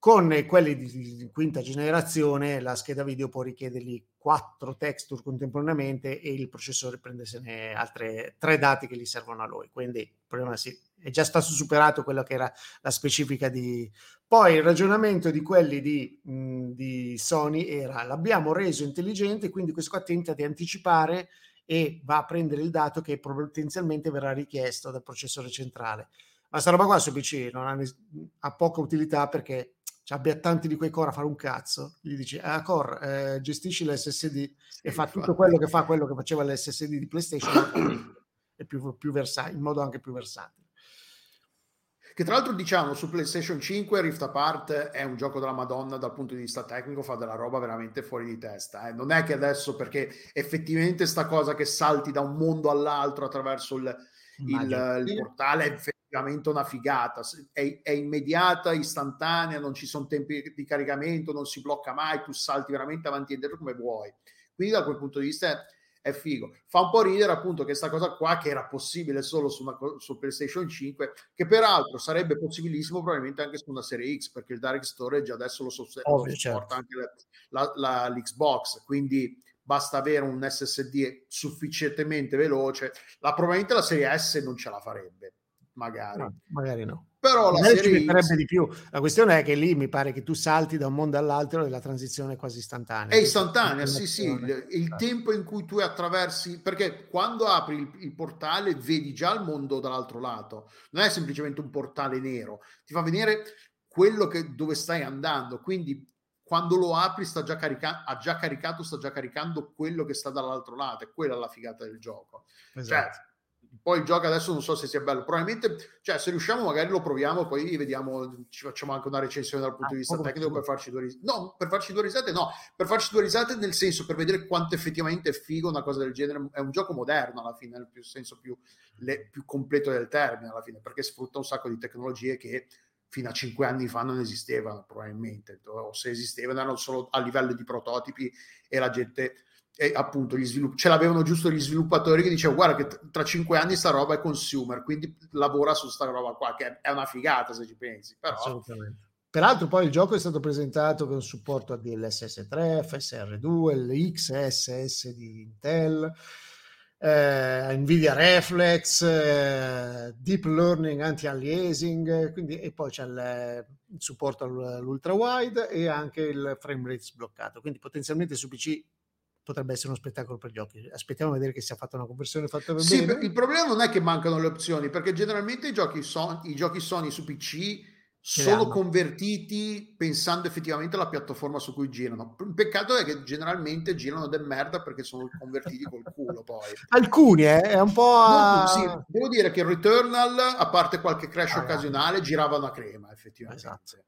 con quelli di, quinta generazione la scheda video può richiedergli quattro texture contemporaneamente e il processore prendesene altre tre dati che gli servono a lui. Quindi il problema sì, è già stato superato quello che era la specifica di... Poi il ragionamento di quelli di, mh, di Sony era l'abbiamo reso intelligente, quindi questo qua tenta di anticipare e va a prendere il dato che potenzialmente verrà richiesto dal processore centrale. Ma sta roba qua su PC non ha, ha poca utilità perché cioè, abbia tanti di quei core a fare un cazzo, gli dici, ah core, eh, gestisci l'SSD sì, e fa tutto quello che fa quello che faceva l'SSD di PlayStation è più, più versatile, in modo anche più versatile. Che tra l'altro diciamo su PlayStation 5 Rift Apart è un gioco della Madonna dal punto di vista tecnico, fa della roba veramente fuori di testa. Eh. Non è che adesso perché effettivamente sta cosa che salti da un mondo all'altro attraverso il, il, il portale è veramente una figata, è, è, immediata, istantanea, non ci sono tempi di caricamento, non si blocca mai, tu salti veramente avanti e indietro come vuoi. Quindi da quel punto di vista è, è figo. Fa un po' ridere appunto questa cosa qua che era possibile solo su, una, su PlayStation 5, che peraltro sarebbe possibilissimo probabilmente anche su una serie X, perché il Direct Storage adesso lo, so, Ovvio, lo supporta certo. anche la, la, la, l'Xbox, quindi basta avere un SSD sufficientemente veloce. La, probabilmente la serie S non ce la farebbe magari. No, magari no. Però la serie X... di più. La questione è che lì mi pare che tu salti da un mondo all'altro e la transizione è quasi istantanea. È istantanea, sì, sì. Il, il tempo in cui tu attraversi, perché quando apri il, il, portale vedi già il mondo dall'altro lato, non è semplicemente un portale nero, ti fa vedere quello che, dove stai andando. Quindi quando lo apri sta già carica- ha già caricato, sta già caricando quello che sta dall'altro lato, e quella è la figata del gioco. Cioè, esatto. Cioè, poi il gioco adesso non so se sia bello, probabilmente, cioè se riusciamo magari lo proviamo, poi vediamo, ci facciamo anche una recensione dal punto ah, di vista tecnico per farci due risate. No, per farci due risate no, per farci due risate nel senso per vedere quanto effettivamente è figo una cosa del genere, è un gioco moderno alla fine, nel più, senso più, le, più completo del termine alla fine, perché sfrutta un sacco di tecnologie che fino a cinque anni fa non esistevano probabilmente, o se esistevano erano solo a livello di prototipi e la gente e appunto gli svilupp- ce l'avevano giusto gli sviluppatori che dicevano guarda che tra cinque anni sta roba è consumer quindi lavora su sta roba qua che è una figata se ci pensi però assolutamente Peraltro poi il gioco è stato presentato con supporto a DLSS 3, FSR2, l'XSS di Intel, eh, Nvidia Reflex, eh, Deep Learning Anti-Aliasing, quindi, e poi c'è il, il supporto all'ultra wide e anche il frame rate sbloccato. Quindi potenzialmente su PC potrebbe essere uno spettacolo per gli occhi. Aspettiamo a vedere che sia fatta una conversione fatta per sì, bene. Il problema non è che mancano le opzioni, perché generalmente i giochi, Sony, i giochi Sony su PC sono convertiti pensando effettivamente alla piattaforma su cui girano. Il peccato è che generalmente girano del merda perché sono convertiti col culo poi. Alcuni, eh, è un po'... A... sì, devo dire che Returnal, a parte qualche crash ah, occasionale, girava una crema effettivamente. Esatto.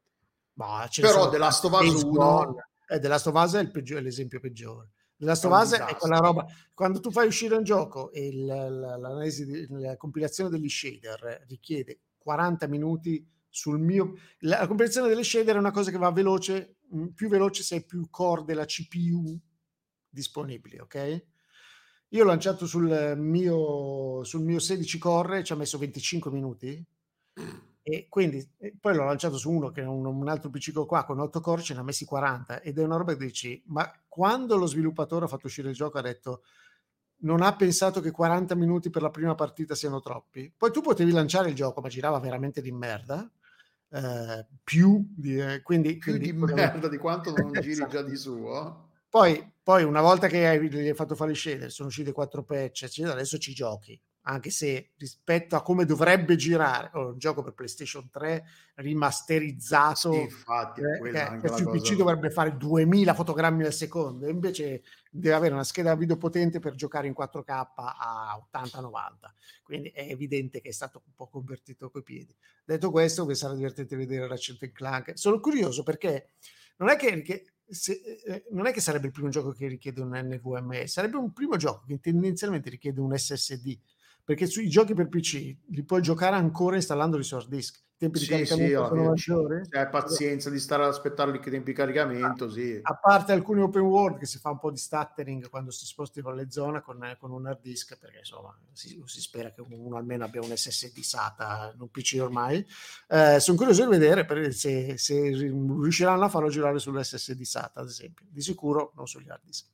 Ma Però The Last of Us 1... Eh, The Last of Us è, il peggiore, è l'esempio peggiore. La Stovase è quella roba, quando tu fai uscire un gioco e il, l'analisi, la compilazione degli shader richiede 40 minuti sul mio... La compilazione delle shader è una cosa che va veloce, mm, più veloce se hai più core della CPU disponibili, ok? Io ho lanciato sul mio, sul mio 16 core, ci ha messo 25 minuti e quindi e poi l'ho lanciato su uno che è un, un altro PC qua con 8 core, ce ne ha messi 40 ed è una roba che dici, ma quando lo sviluppatore ha fatto uscire il gioco ha detto non ha pensato che 40 minuti per la prima partita siano troppi. Poi tu potevi lanciare il gioco, ma girava veramente di merda. Eh, più di, eh, quindi, più quindi, di merda di quanto non giri esatto. già di suo. Poi, poi, una volta che hai, gli hai fatto fare i shader, sono uscite quattro patch, eccetera, adesso ci giochi anche se rispetto a come dovrebbe girare oh, un gioco per PlayStation 3 rimasterizzato, sì, infatti, eh, che, che sul PC dovrebbe fare 2000 fotogrammi al secondo, invece deve avere una scheda video potente per giocare in 4K a 80-90. Quindi è evidente che è stato un po' convertito coi piedi. Detto questo, che sarà divertente vedere Ratchet Clank. Sono curioso perché non è che, che se, eh, non è che sarebbe il primo gioco che richiede un NVMe, sarebbe un primo gioco che tendenzialmente richiede un SSD perché sui giochi per PC li puoi giocare ancora installando i source disk. I tempi sì, di caricamento sì, sono maggiori. Se hai pazienza di stare ad aspettare i tempi di caricamento, sì. A parte alcuni open world che si fa un po' di stuttering quando si sposti con le zone con, con un hard disk, perché insomma si, si, spera che uno almeno abbia un SSD SATA in un PC ormai. Eh, sono curioso di vedere se, se riusciranno a farlo girare sull'SSD SATA, ad esempio. Di sicuro non sugli hard disk.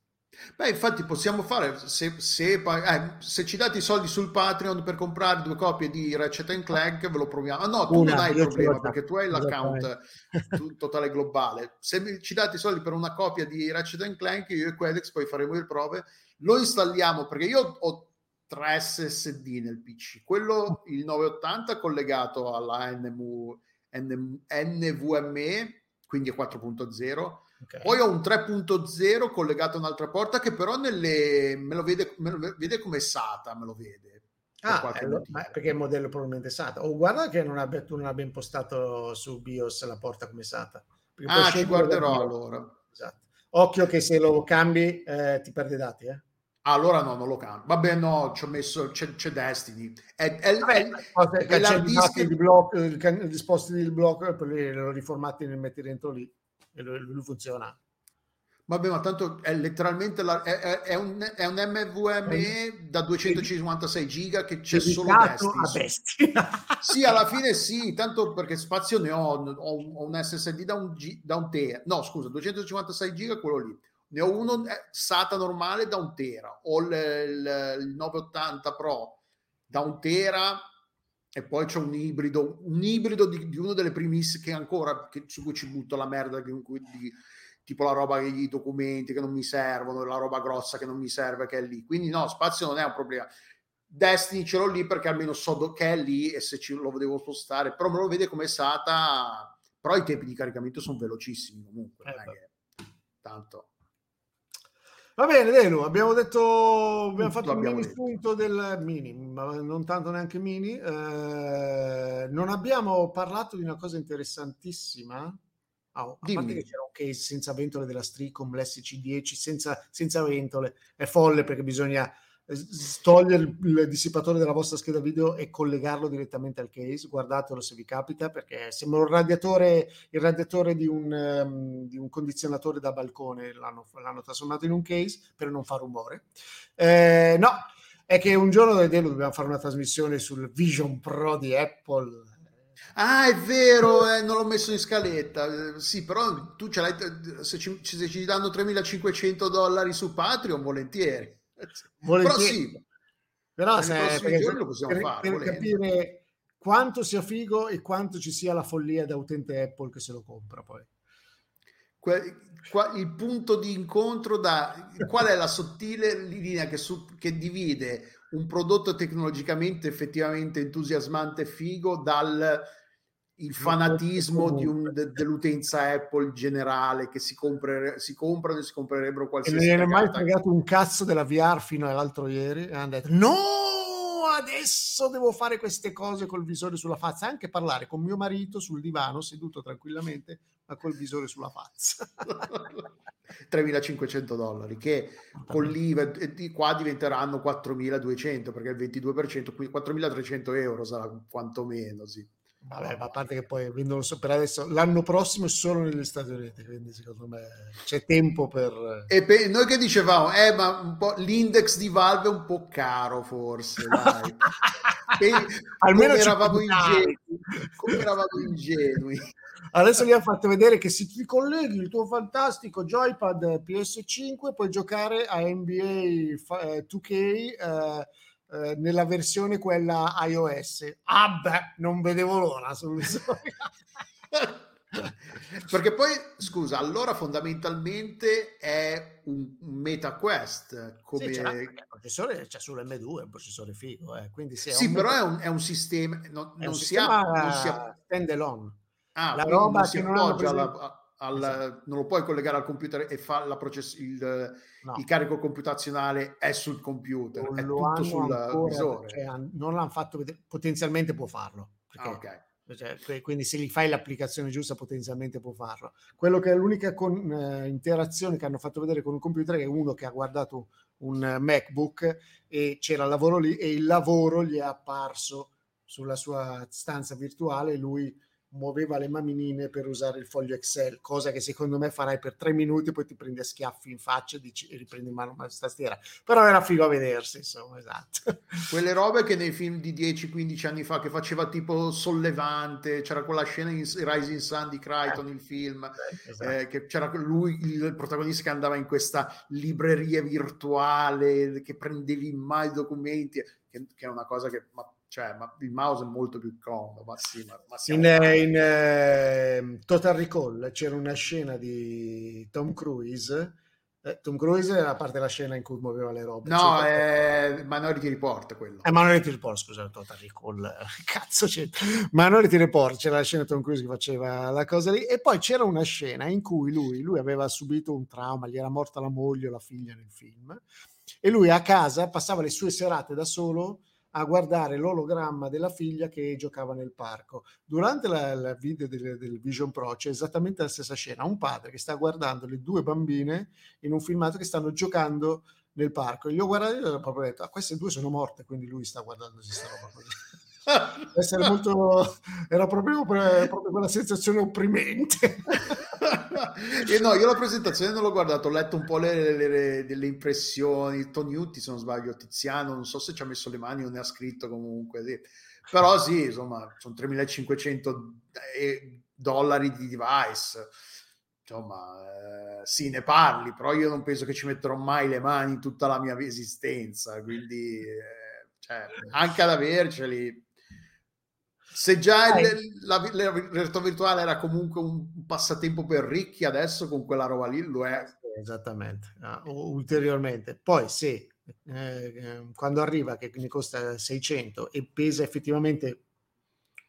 Beh, infatti possiamo fare, se, se, eh, se, ci date i soldi sul Patreon per comprare due copie di Ratchet Clank, ve lo proviamo. Ah, no, tu una, non hai il problema perché tu hai l'account totale globale. Se ci date i soldi per una copia di Ratchet Clank, io e Quedex poi faremo le prove, lo installiamo perché io ho tre SSD nel PC. Quello, il 980 collegato alla NMU, NM, NVMe, quindi è 4.0 Okay. Poi ho un 3.0 collegato a un'altra porta che però nelle, me, lo vede, me lo vede come SATA, me lo vede. Ah, per perché il modello probabilmente SATA. O oh, guarda che non abbia, tu non abbia impostato su BIOS la porta come SATA. Ah, ci guarderò allora. Esatto. Occhio che se lo cambi eh, ti perde i dati, eh? Allora no, non lo cambio. Vabbè, no, ci ho messo, c'è, c'è Destiny. È, è, Vabbè, è, è l'hard disk... di blocco, il, disposti del blocco e poi lo riformati nel metti dentro lì e lui, funziona. Vabbè, ma tanto è letteralmente la, è, è, un, è, un, MVMe da 256 giga che c'è solo Destiny. sì, alla fine sì, tanto perché spazio ne ho, ho, ho un SSD da un, G, da un tera. No, scusa, 256 giga quello lì. Ne ho uno eh, SATA normale da un tera. Ho il, il, il 980 Pro da un tera e poi c'è un ibrido, un ibrido di, di una delle primissime che ancora che, su cui ci butto la merda di, di, tipo la roba i documenti che non mi servono, la roba grossa che non mi serve che è lì. Quindi no, spazio non è un problema. Destiny ce l'ho lì perché almeno so che è lì e se ci, lo devo spostare, però me lo vede come SATA, però i tempi di caricamento sono velocissimi comunque, eh, tanto Va bene, Delu, abbiamo detto, abbiamo fatto un mini spunto del mini, ma non tanto neanche mini. Eh, non abbiamo parlato di una cosa interessantissima. Oh, a Dimmi. parte che c'era un case senza ventole della Stricom, l'SC10 senza, senza ventole, è folle perché bisogna togliere il dissipatore della vostra scheda video e collegarlo direttamente al case. Guardatelo se vi capita, perché sembra un radiatore, il radiatore di un, um, di un condizionatore da balcone. L'hanno, l'hanno, trasformato in un case per non fare rumore. Eh, no, è che un giorno vedremo dobbiamo fare una trasmissione sul Vision Pro di Apple. Ah, è vero, eh, non l'ho messo in scaletta. Eh, sì, però tu ce l'hai, se ci, se ci danno 3.500 dollari su Patreon, volentieri. Però sì, però se, perché, lo possiamo per, fare, per capire quanto sia figo e quanto ci sia la follia da utente Apple che se lo compra poi. il punto di incontro da qual è la sottile linea che, su, che divide un prodotto tecnologicamente effettivamente entusiasmante e figo dal il fanatismo un, de, dell'utenza Apple generale che si, compre, si comprano e si comprerebbero qualsiasi cosa. Non è mai fregato un cazzo della VR fino all'altro ieri e hanno detto no, adesso devo fare queste cose col visore sulla faccia, anche parlare con mio marito sul divano seduto tranquillamente ma col visore sulla faccia. 3.500 dollari che con l'IVA di qua diventeranno 4.200 perché il 22% 4.300 euro sarà quantomeno sì. Vabbè, ma a parte che poi vendono per adesso l'anno prossimo è solo negli Stati Uniti, quindi secondo me c'è tempo per. E per, noi che dicevamo, eh, ma un po' l'index di Valve è un po' caro, forse. Dai. e, Almeno come eravamo, ingenui, come eravamo ingenui. Adesso gli hanno fatto vedere che se ti colleghi il tuo fantastico joypad PS5 puoi giocare a NBA 2K. Eh, eh, nella versione quella iOS. Ah beh, non vedevo l'ora. Perché poi, scusa, allora fondamentalmente è un, un meta quest come... Sì, il processore c'è sull'M2, è un processore figo, eh. quindi sì, sì però è un, è un, sistema, non, non, un si sistema ha, non si ha... stand alone. Ah, la roba non si appoggia alla, al, esatto. non lo puoi collegare al computer e fa la process- il, no. il carico computazionale è sul computer, non è tutto sul visore. Cioè, non l'hanno fatto vedere, potenzialmente può farlo. Perché, ah, okay. Cioè, quindi se gli fai l'applicazione giusta potenzialmente può farlo. Quello che è l'unica con, eh, interazione che hanno fatto vedere con un computer è uno che ha guardato un MacBook e c'era il lavoro lì e il lavoro gli è apparso sulla sua stanza virtuale e lui muoveva le maminine per usare il foglio Excel, cosa che secondo me farai per tre minuti, poi ti prendi a schiaffi in faccia e, dici, e riprendi in mano la tastiera. Però era figo a vedersi, insomma, esatto. Quelle robe che nei film di 10-15 anni fa, che faceva tipo sollevante, c'era quella scena in Rising Sun di Crichton, eh. il film, eh, esatto. eh, che c'era lui, il protagonista che andava in questa libreria virtuale, che prendevi in mano i documenti, che, che è una cosa che... Ma, cioè, ma il mouse è molto più comodo. Ma sì, ma, ma in, eh, in eh, Total Recall c'era una scena di Tom Cruise. Eh, Tom Cruise era parte della scena in cui muoveva le robe. No, è eh, Minority Report quello. È Minority Report, scusa, Total Recall. Cazzo c'è. Minority Report, c'era la scena di Tom Cruise che faceva la cosa lì. E poi c'era una scena in cui lui, lui aveva subito un trauma, gli era morta la moglie o la figlia nel film. E lui a casa passava le sue serate da solo a guardare l'ologramma della figlia che giocava nel parco. Durante la, la video del, del, Vision Pro c'è esattamente la stessa scena, un padre che sta guardando le due bambine in un filmato che stanno giocando nel parco. Io ho guardato e ho proprio detto, ah, queste due sono morte, quindi lui sta guardando questa roba così. Essere molto era proprio, proprio quella sensazione opprimente. E no io la presentazione non l'ho guardato ho letto un po' le, le, le, delle impressioni. Tony Utti se non sbaglio Tiziano non so se ci ha messo le mani o ne ha scritto comunque sì. però sì insomma sono 3500 eh, dollari di device. Insomma, eh, sì, ne parli, però io non penso che ci metterò mai le mani in tutta la mia esistenza, quindi eh, cioè, anche ad averceli se già il, la, la, realtà virtuale era comunque un passatempo per ricchi, adesso con quella roba lì lo è. Esattamente, ah, ulteriormente. Poi se eh, quando arriva che ne costa 600 e pesa effettivamente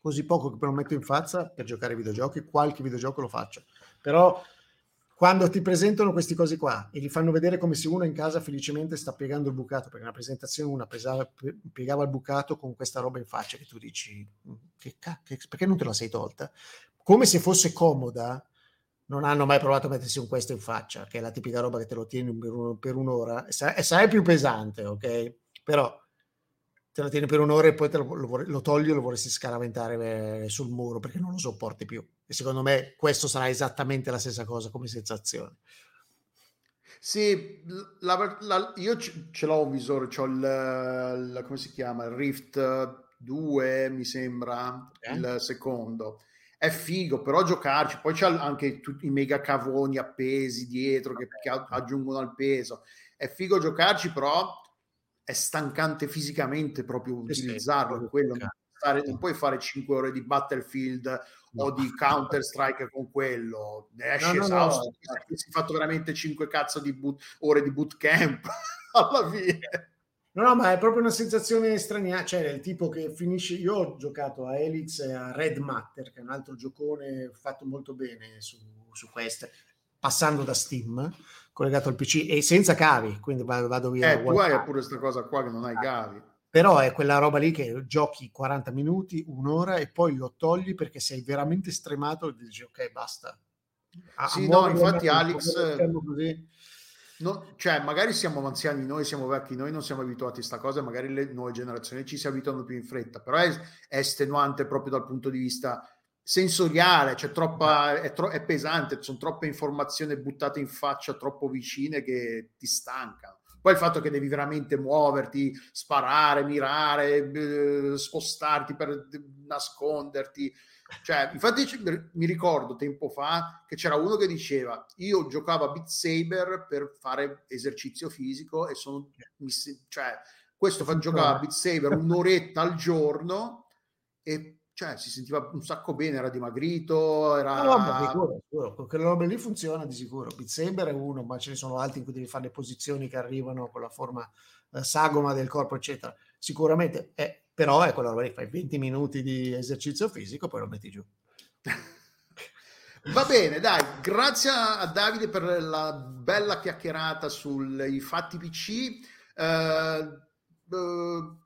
così poco che me lo metto in faccia per giocare ai videogiochi, qualche videogioco lo faccio. Però quando ti presentano questi cose qua e li fanno vedere come se uno in casa felicemente sta piegando il bucato, perché nella presentazione una pesava, piegava il bucato con questa roba in faccia che tu dici, mm, che cacchio, perché non te la sei tolta? Come se fosse comoda, non hanno mai provato a mettersi un questo in faccia, che è la tipica roba che te lo tieni per, per un'ora, e sarà più pesante, ok? Però te la tieni per un'ora e poi lo, lo, lo togli e lo vorresti scaraventare eh, sul muro perché non lo sopporti più. E secondo me questo sarà esattamente la stessa cosa come sensazione. Sì, la, la, io ce l'ho un visore, ho il, il, come si chiama, il Rift 2 mi sembra, eh? il secondo. È figo, però giocarci, poi c'è anche tutti i mega cavoni appesi dietro che, che aggiungono al peso. È figo giocarci, però è stancante fisicamente proprio utilizzarlo, quello, stare, non puoi fare 5 ore di Battlefield. O di Counter Strike con quello, esce no, esausto, no, no. si è fatto veramente 5 cazzo di boot, ore di bootcamp alla fine. No, no, ma è proprio una sensazione strana, cioè il tipo che finisce, io ho giocato a Elix e a Red Matter, che è un altro giocone fatto molto bene su, su queste, passando da Steam, collegato al PC e senza cavi, quindi vado via. Eh, tu hai pure questa cosa qua che non hai cavi. Però è quella roba lì che giochi 40 minuti, un'ora e poi lo togli perché sei veramente stremato e dici ok, basta. A, sì, no, infatti Alex... No, cioè, magari siamo anziani noi, siamo vecchi noi, non siamo abituati a questa cosa, magari le nuove generazioni ci si abituano più in fretta, però è, è estenuante proprio dal punto di vista sensoriale, cioè troppa, è, tro- è pesante, sono troppe informazioni buttate in faccia troppo vicine che ti stancano. Poi il fatto che devi veramente muoverti, sparare, mirare, eh, spostarti per nasconderti. Cioè, infatti mi ricordo tempo fa che c'era uno che diceva io giocavo a Beat Saber per fare esercizio fisico e sono cioè questo fa giocare a Beat Saber un'oretta al giorno e cioè si sentiva un sacco bene, era dimagrito, era... No, no, sicuro, sicuro. Quella roba lì funziona di sicuro. Beat Saber è uno, ma ce ne sono altri in cui devi fare le posizioni che arrivano con la forma eh, sagoma del corpo, eccetera. Sicuramente, è, però è quella roba lì, fai 20 minuti di esercizio fisico, poi lo metti giù. Va bene, dai, grazie a Davide per la bella chiacchierata sui fatti PC. Uh, uh,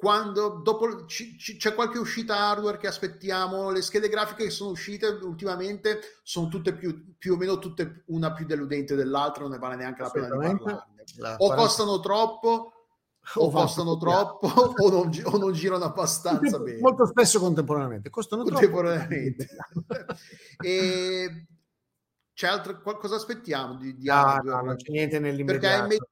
quando dopo c- c- c'è qualche uscita hardware che aspettiamo, le schede grafiche che sono uscite ultimamente sono tutte più, più o meno tutte una più deludente dell'altra, non ne vale neanche la pena di parlarne. O costano troppo o costano troppo o non, o non, girano abbastanza bene. Molto spesso contemporaneamente. Costano contemporaneamente. e c'è altro, cosa aspettiamo di, di no, hardware? No, non c'è niente nell'immediato. Perché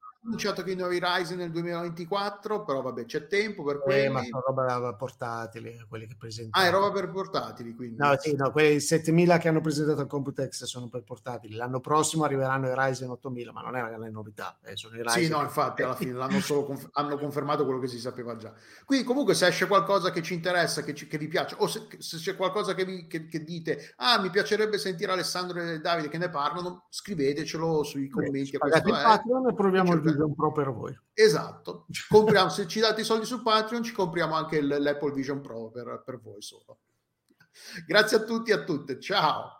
i nuovi Ryzen nel 2024, però vabbè, c'è tempo per quelli. Eh, ma sono roba portatili, quelli che presentano. Ah, è roba per portatili, quindi. No, sì, no, quelli 7000 che hanno presentato al Computex sono per portatili. L'anno prossimo arriveranno i Ryzen 8000, ma non è una novità, eh, sono i Ryzen. Sì, no, infatti, alla fine l'hanno solo conf- hanno confermato quello che si sapeva già. Quindi comunque se esce qualcosa che ci interessa, che, ci, che vi piace, o se, se c'è qualcosa che, vi, che, che, dite, ah, mi piacerebbe sentire Alessandro e Davide che ne parlano, scrivetecelo sui commenti. Pagate il Patreon e proviamo il Vision Pro per voi. Esatto, se ci date i soldi su Patreon ci compriamo anche l'Apple Vision Pro per, per voi solo. Grazie a tutti e a tutte, ciao!